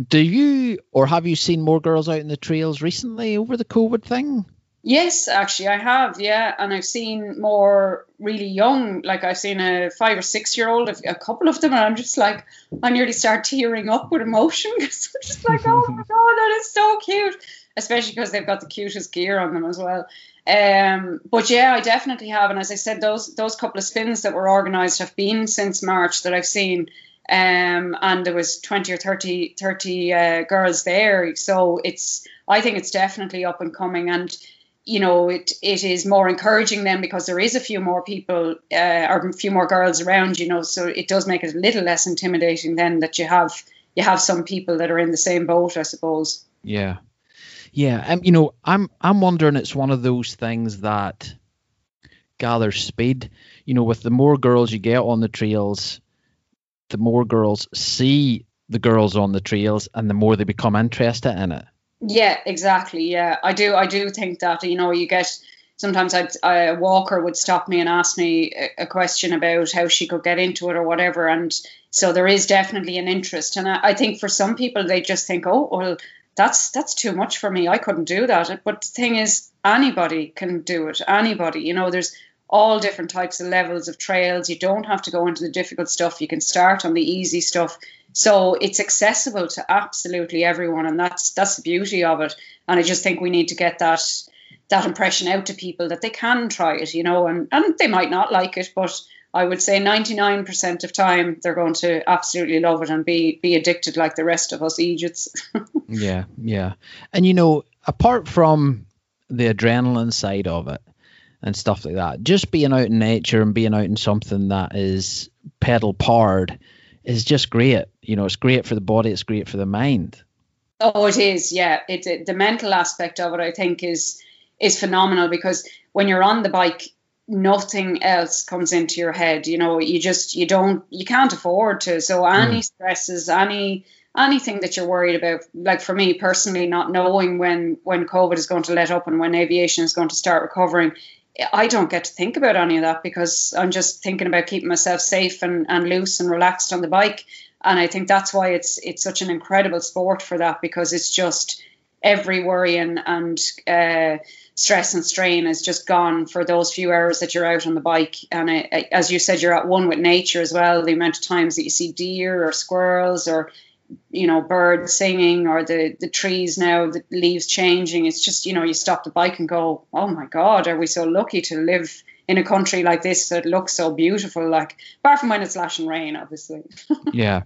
do you or have you seen more girls out in the trails recently over the COVID thing? Yes, actually, I have. Yeah, and I've seen more really young. Like I've seen a five or six year old, a couple of them, and I'm just like, I nearly start tearing up with emotion [LAUGHS] because I'm just like, oh my [LAUGHS] god, that is so cute. Especially because they've got the cutest gear on them as well. Um, but yeah, I definitely have, and as I said, those those couple of spins that were organised have been since March that I've seen. Um, and there was 20 or 30, 30 uh, girls there. So it's, I think it's definitely up and coming. And you know, it it is more encouraging then because there is a few more people uh, or a few more girls around, you know, so it does make it a little less intimidating then that you have you have some people that are in the same boat, I suppose. Yeah. Yeah, um, you know, I'm I'm wondering it's one of those things that gathers speed. You know, with the more girls you get on the trails, the more girls see the girls on the trails and the more they become interested in it. Yeah, exactly. Yeah, I do. I do think that you know you get sometimes I'd, a walker would stop me and ask me a, a question about how she could get into it or whatever, and so there is definitely an interest. And I, I think for some people they just think, oh well, that's that's too much for me. I couldn't do that. But the thing is, anybody can do it. Anybody, you know, there's all different types of levels of trails. You don't have to go into the difficult stuff. You can start on the easy stuff. So it's accessible to absolutely everyone, and that's that's the beauty of it. And I just think we need to get that that impression out to people that they can try it, you know, and and they might not like it, but I would say 99% of time they're going to absolutely love it and be be addicted like the rest of us Egypts. [LAUGHS] yeah, yeah. And you know, apart from the adrenaline side of it and stuff like that, just being out in nature and being out in something that is pedal powered is just great. You know, it's great for the body, it's great for the mind. Oh, it is. Yeah, it, it the mental aspect of it I think is is phenomenal because when you're on the bike nothing else comes into your head you know you just you don't you can't afford to so any mm. stresses any anything that you're worried about like for me personally not knowing when when covid is going to let up and when aviation is going to start recovering i don't get to think about any of that because i'm just thinking about keeping myself safe and, and loose and relaxed on the bike and i think that's why it's it's such an incredible sport for that because it's just every worry and and uh, stress and strain is just gone for those few hours that you're out on the bike. And as you said, you're at one with nature as well. The amount of times that you see deer or squirrels or you know birds singing or the the trees now the leaves changing it's just you know you stop the bike and go oh my god are we so lucky to live in a country like this that looks so beautiful like apart from when it's lashing rain obviously [LAUGHS] yeah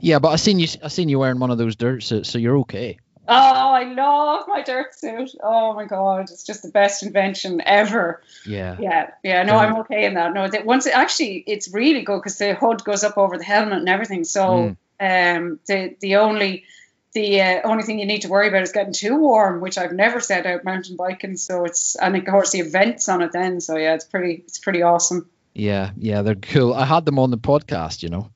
yeah but i seen you i seen you wearing one of those dirt suits so you're okay Oh, I love my dirt suit. Oh my god, it's just the best invention ever. Yeah. Yeah, yeah. No, I'm okay in that. No, that once it, actually, it's really good because the hood goes up over the helmet and everything. So, mm. Um, the the only the uh, only thing you need to worry about is getting too warm, which I've never said out mountain biking. So it's and of course the events on it then. So yeah, it's pretty it's pretty awesome. Yeah, yeah, they're cool. I had them on the podcast, you know.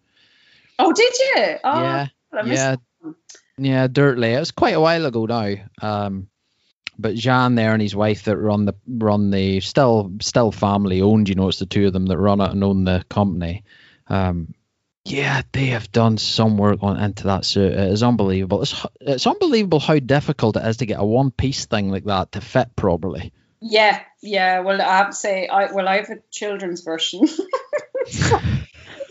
Oh, did you? Oh, yeah, yeah. Them. Yeah, Dirtlej. It was quite a while ago now. Um, but Jean there and his wife that run the run the still still family owned. You know, it's the two of them that run it and own the company. Um, yeah, they have done some work on into that suit. It is unbelievable. It's it's unbelievable how difficult it is to get a one piece thing like that to fit properly. Yeah, yeah. Well, I have to say, I well, I have a children's version. [LAUGHS]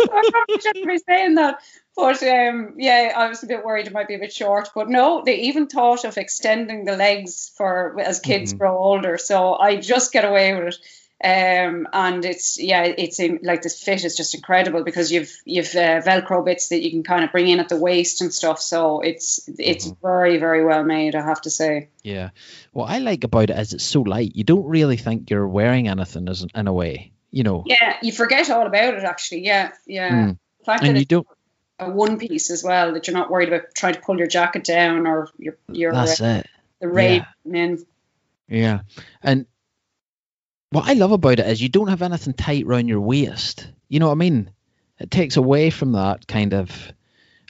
I probably shouldn't be saying that, but um, yeah, I was a bit worried it might be a bit short. But no, they even thought of extending the legs for as kids mm-hmm. grow older. So I just get away with it. Um, and it's yeah, it's like this fit is just incredible because you've you've uh, Velcro bits that you can kind of bring in at the waist and stuff. So it's it's mm-hmm. very very well made, I have to say. Yeah, what I like about it is it's so light. You don't really think you're wearing anything as in a way, you know. Yeah, you forget all about it actually. Yeah, yeah. Mm. and you don't a one piece as well that you're not worried about trying to pull your jacket down or your your that's uh, it the rain yeah. in. Yeah, and what I love about it is you don't have anything tight around your waist. You know what I mean? It takes away from that kind of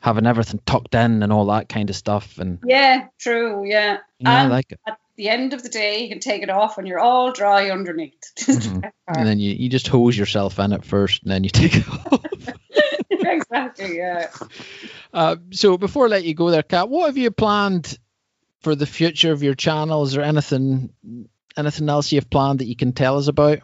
having everything tucked in and all that kind of stuff. And yeah, true. Yeah, yeah, I like it. At the end of the day, you can take it off and you're all dry underneath. [LAUGHS] Mm-hmm. and then you, you just hose yourself in it first, and then you [LAUGHS] take it off. [LAUGHS] exactly. Yeah. Uh, so before I let you go there, Kat, what have you planned for the future of your channel? Is there anything anything else you've planned that you can tell us about?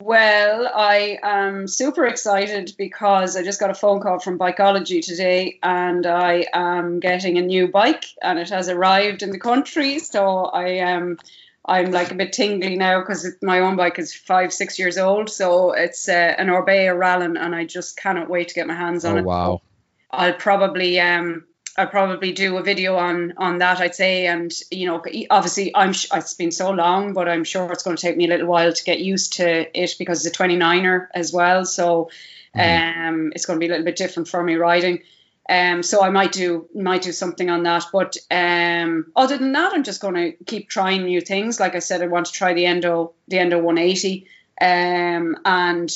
Well, I am super excited because I just got a phone call from Bikeology today and I am getting a new bike and it has arrived in the country. So I am. I'm like a bit tingly now because my own bike is five, six years old. So it's uh, an Orbea Rallon and I just cannot wait to get my hands on oh, it. Wow. I'll probably um, I'll probably do a video on on that. I'd say, and you know, obviously, I'm it's been so long, but I'm sure it's going to take me a little while to get used to it because it's a 29er as well. So, um, it's going to be a little bit different for me riding. Um, so I might do might do something on that. But um, other than that, I'm just going to keep trying new things. Like I said, I want to try the Endo the Endo 180, um, and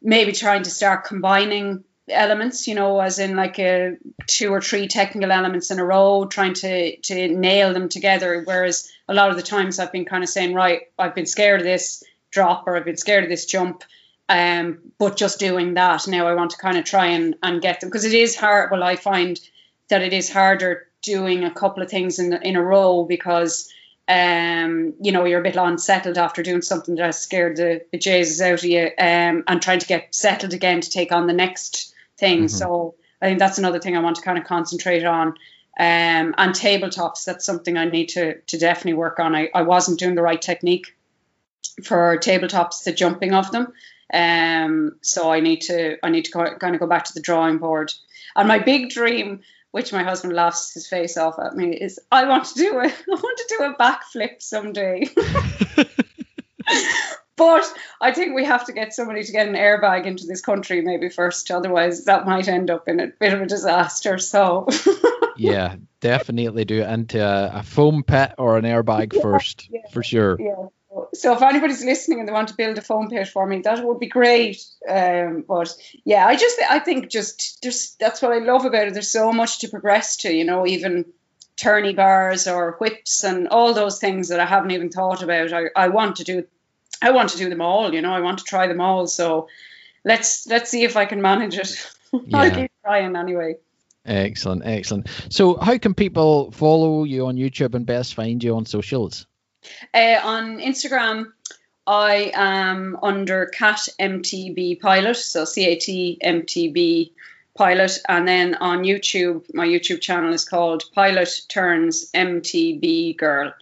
maybe trying to start combining elements, you know, as in like a two or three technical elements in a row, trying to to nail them together. Whereas a lot of the times I've been kind of saying, right, I've been scared of this drop or I've been scared of this jump, um, but just doing that now I want to kind of try and and get them because it is hard. Well, I find that it is harder doing a couple of things in in a row because um, you know, you're a bit unsettled after doing something that has scared the, the Jesus out of you, um, and trying to get settled again to take on the next thing. Mm-hmm. So I think that's another thing I want to kind of concentrate on. Um, and tabletops, that's something I need to to definitely work on. I, I wasn't doing the right technique for tabletops, the jumping of them. Um, so I need to I need to go, kind of go back to the drawing board. And my big dream, which my husband laughs his face off at me, is I want to do a [LAUGHS] I want to do a backflip someday. [LAUGHS] [LAUGHS] But I think we have to get somebody to get an airbag into this country maybe first. Otherwise, that might end up in a bit of a disaster. So. [LAUGHS] yeah, definitely do it into a, a foam pit or an airbag yeah, first, yeah, for sure. Yeah. So if anybody's listening and they want to build a foam pit for me, that would be great. Um, but yeah, I just I think just just that's what I love about it. There's so much to progress to, you know, even tourney bars or whips and all those things that I haven't even thought about. I, I want to do I want to do them all. You know, I want to try them all. So let's let's see if I can manage it. [LAUGHS] Yeah. I'll keep trying anyway. Excellent, excellent. So, how can people follow you on YouTube and best find you on socials? Uh, on Instagram, I am under Cat MTB Pilot, so C A T M T B Pilot, and then on YouTube, my YouTube channel is called Pilot Turns MTB Girl.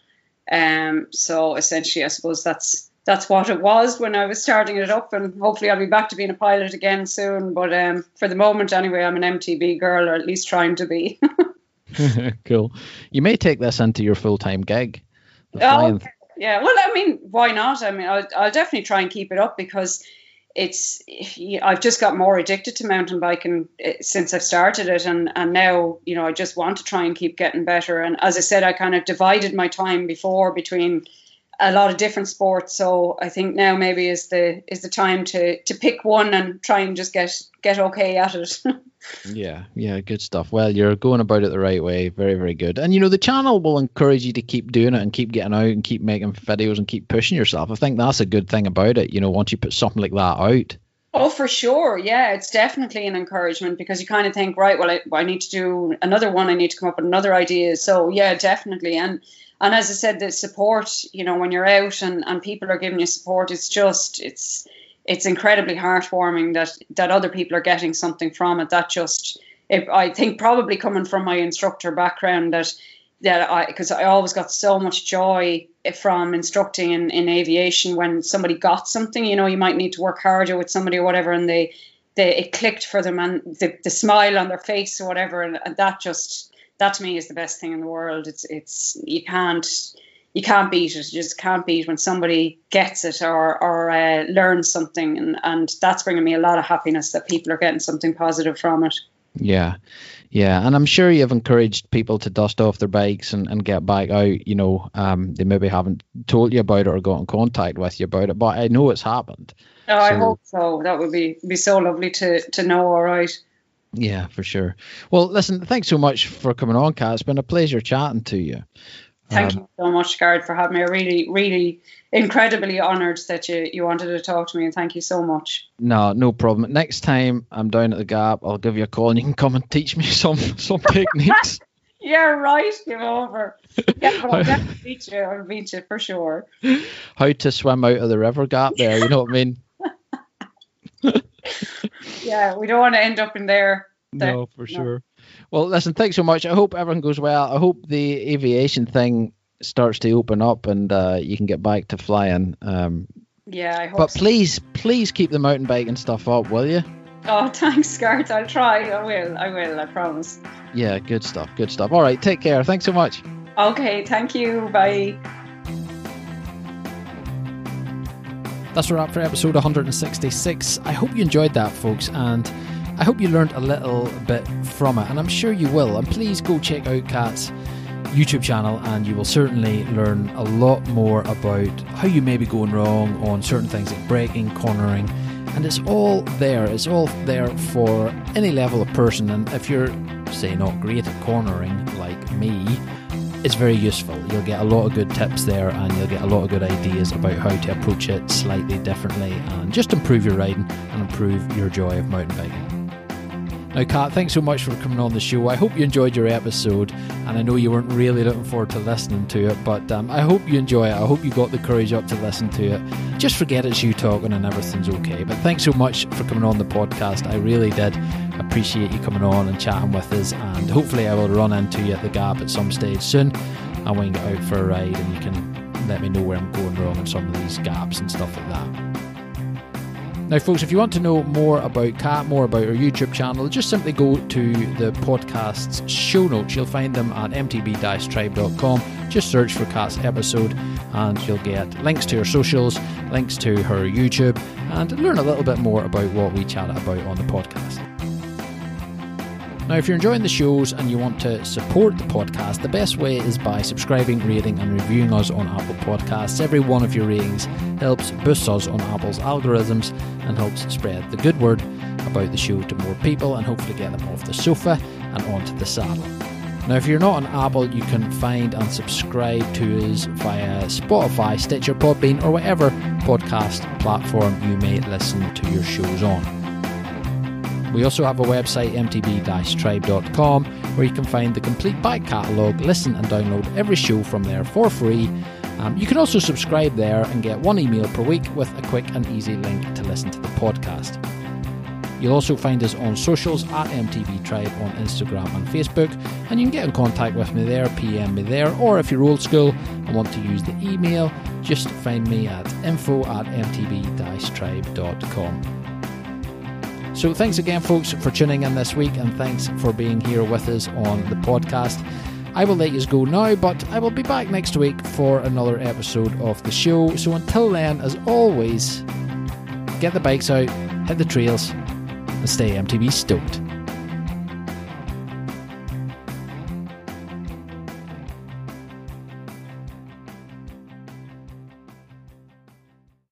Um, so essentially, I suppose that's that's what it was when I was starting it up, and hopefully I'll be back to being a pilot again soon. But um, for the moment, anyway, I'm an MTB girl, or at least trying to be. [LAUGHS] [LAUGHS] cool. You may take this into your full time gig. Oh, yeah. Well, I mean, why not? I mean, I'll, I'll definitely try and keep it up because it's I've just got more addicted to mountain biking eh, since I've started it, and and now you know I just want to try and keep getting better. And as I said, I kind of divided my time before between a lot of different sports. So I think now maybe is the is the time to to pick one and try and just get get okay at it. [LAUGHS] yeah, yeah, good stuff. Well, you're going about it the right way. Very, very good. And you know, the channel will encourage you to keep doing it and keep getting out and keep making videos and keep pushing yourself. I think that's a good thing about it. You know, once you put something like that out. Oh, for sure. Yeah, it's definitely an encouragement because you kind of think, right, well, I, I need to do another one. I need to come up with another idea. So, yeah, definitely. And and as I said, the support, you know, when you're out and, and people are giving you support, it's just it's it's incredibly heartwarming that that other people are getting something from it. That just it, I think probably coming from my instructor background that that I because I always got so much joy from instructing in, in aviation when somebody got something. You know, you might need to work harder with somebody or whatever, and they they it clicked for them and the, the smile on their face or whatever, and, and that just that to me is the best thing in the world. It's it's you can't you can't beat it. You just can't beat when somebody gets it or or uh, learns something, and and that's bringing me a lot of happiness that people are getting something positive from it. Yeah. Yeah, and I'm sure you've encouraged people to dust off their bikes and, and get back out. You know, um, they maybe haven't told you about it or got in contact with you about it, but I know it's happened. Oh, so, I hope so. That would be be so lovely to to know. All right. Yeah, for sure. Well, listen, thanks so much for coming on, Kat. It's been a pleasure chatting to you. Thank um, you so much, Garrett, for having me. Really, really incredibly honoured that you, you wanted to talk to me, and thank you so much. No, no problem. Next time I'm down at the Gap, I'll give you a call, and you can come and teach me [LAUGHS] some some techniques. [LAUGHS] yeah, right. Give over. Yeah, but [LAUGHS] I'll definitely beat you. I'll beat you for sure. How to swim out of the river gap there? You know what I mean? [LAUGHS] yeah, we don't want to end up in there. No, for no. sure. Well, listen, thanks so much. I hope everything goes well. I hope the aviation thing starts to open up and uh, you can get back to flying. Um, yeah, I hope. But so. please, please keep the mountain biking stuff up, will you? Oh, [LAUGHS] thanks, Scott. I'll try. I will. I will. I promise. Yeah, good stuff. Good stuff. All right, take care. Thanks so much. Okay, thank you. Bye. That's a wrap for episode 166. I hope you enjoyed that, folks, and I hope you learned a little bit from it, and I'm sure you will. And please go check out Kat's YouTube channel, and you will certainly learn a lot more about how you may be going wrong on certain things like braking, cornering, and it's all there. It's all there for any level of person. And if you're, say, not great at cornering like me, it's very useful. You'll get a lot of good tips there, and you'll get a lot of good ideas about how to approach it slightly differently and just improve your riding and improve your joy of mountain biking. Now, Kat, thanks so much for coming on the show. I hope you enjoyed your episode, and I know you weren't really looking forward to listening to it, but um, I hope you enjoy it. I hope you got the courage up to listen to it. Just forget it's you talking and everything's okay. But thanks so much for coming on the podcast. I really did appreciate you coming on and chatting with us, and hopefully, I will run into you at the Gap at some stage soon, and we can get out for a ride, and you can let me know where I'm going wrong in some of these gaps and stuff like that. Now, folks, if you want to know more about Kat, more about her YouTube channel, just simply go to the podcast's show notes. You'll find them at mtb-tribe.com. Just search for Kat's episode and you'll get links to her socials, links to her YouTube, and learn a little bit more about what we chat about on the podcast. Now, if you're enjoying the shows and you want to support the podcast, the best way is by subscribing, rating, and reviewing us on Apple Podcasts. Every one of your ratings helps boost us on Apple's algorithms and helps spread the good word about the show to more people and hopefully get them off the sofa and onto the saddle. Now, if you're not on Apple, you can find and subscribe to us via Spotify, Stitcher, Podbean, or whatever podcast platform you may listen to your shows on. We also have a website, mtb-tribe.com, where you can find the complete back catalogue, listen and download every show from there for free. Um, you can also subscribe there and get one email per week with a quick and easy link to listen to the podcast. You'll also find us on socials at MTB Tribe on Instagram and Facebook, and you can get in contact with me there, PM me there, or if you're old school and want to use the email, just find me at info at mtb-tribe.com. So thanks again, folks, for tuning in this week, and thanks for being here with us on the podcast. I will let you go now, but I will be back next week for another episode of the show. So until then, as always, get the bikes out, hit the trails, and stay MTB stoked.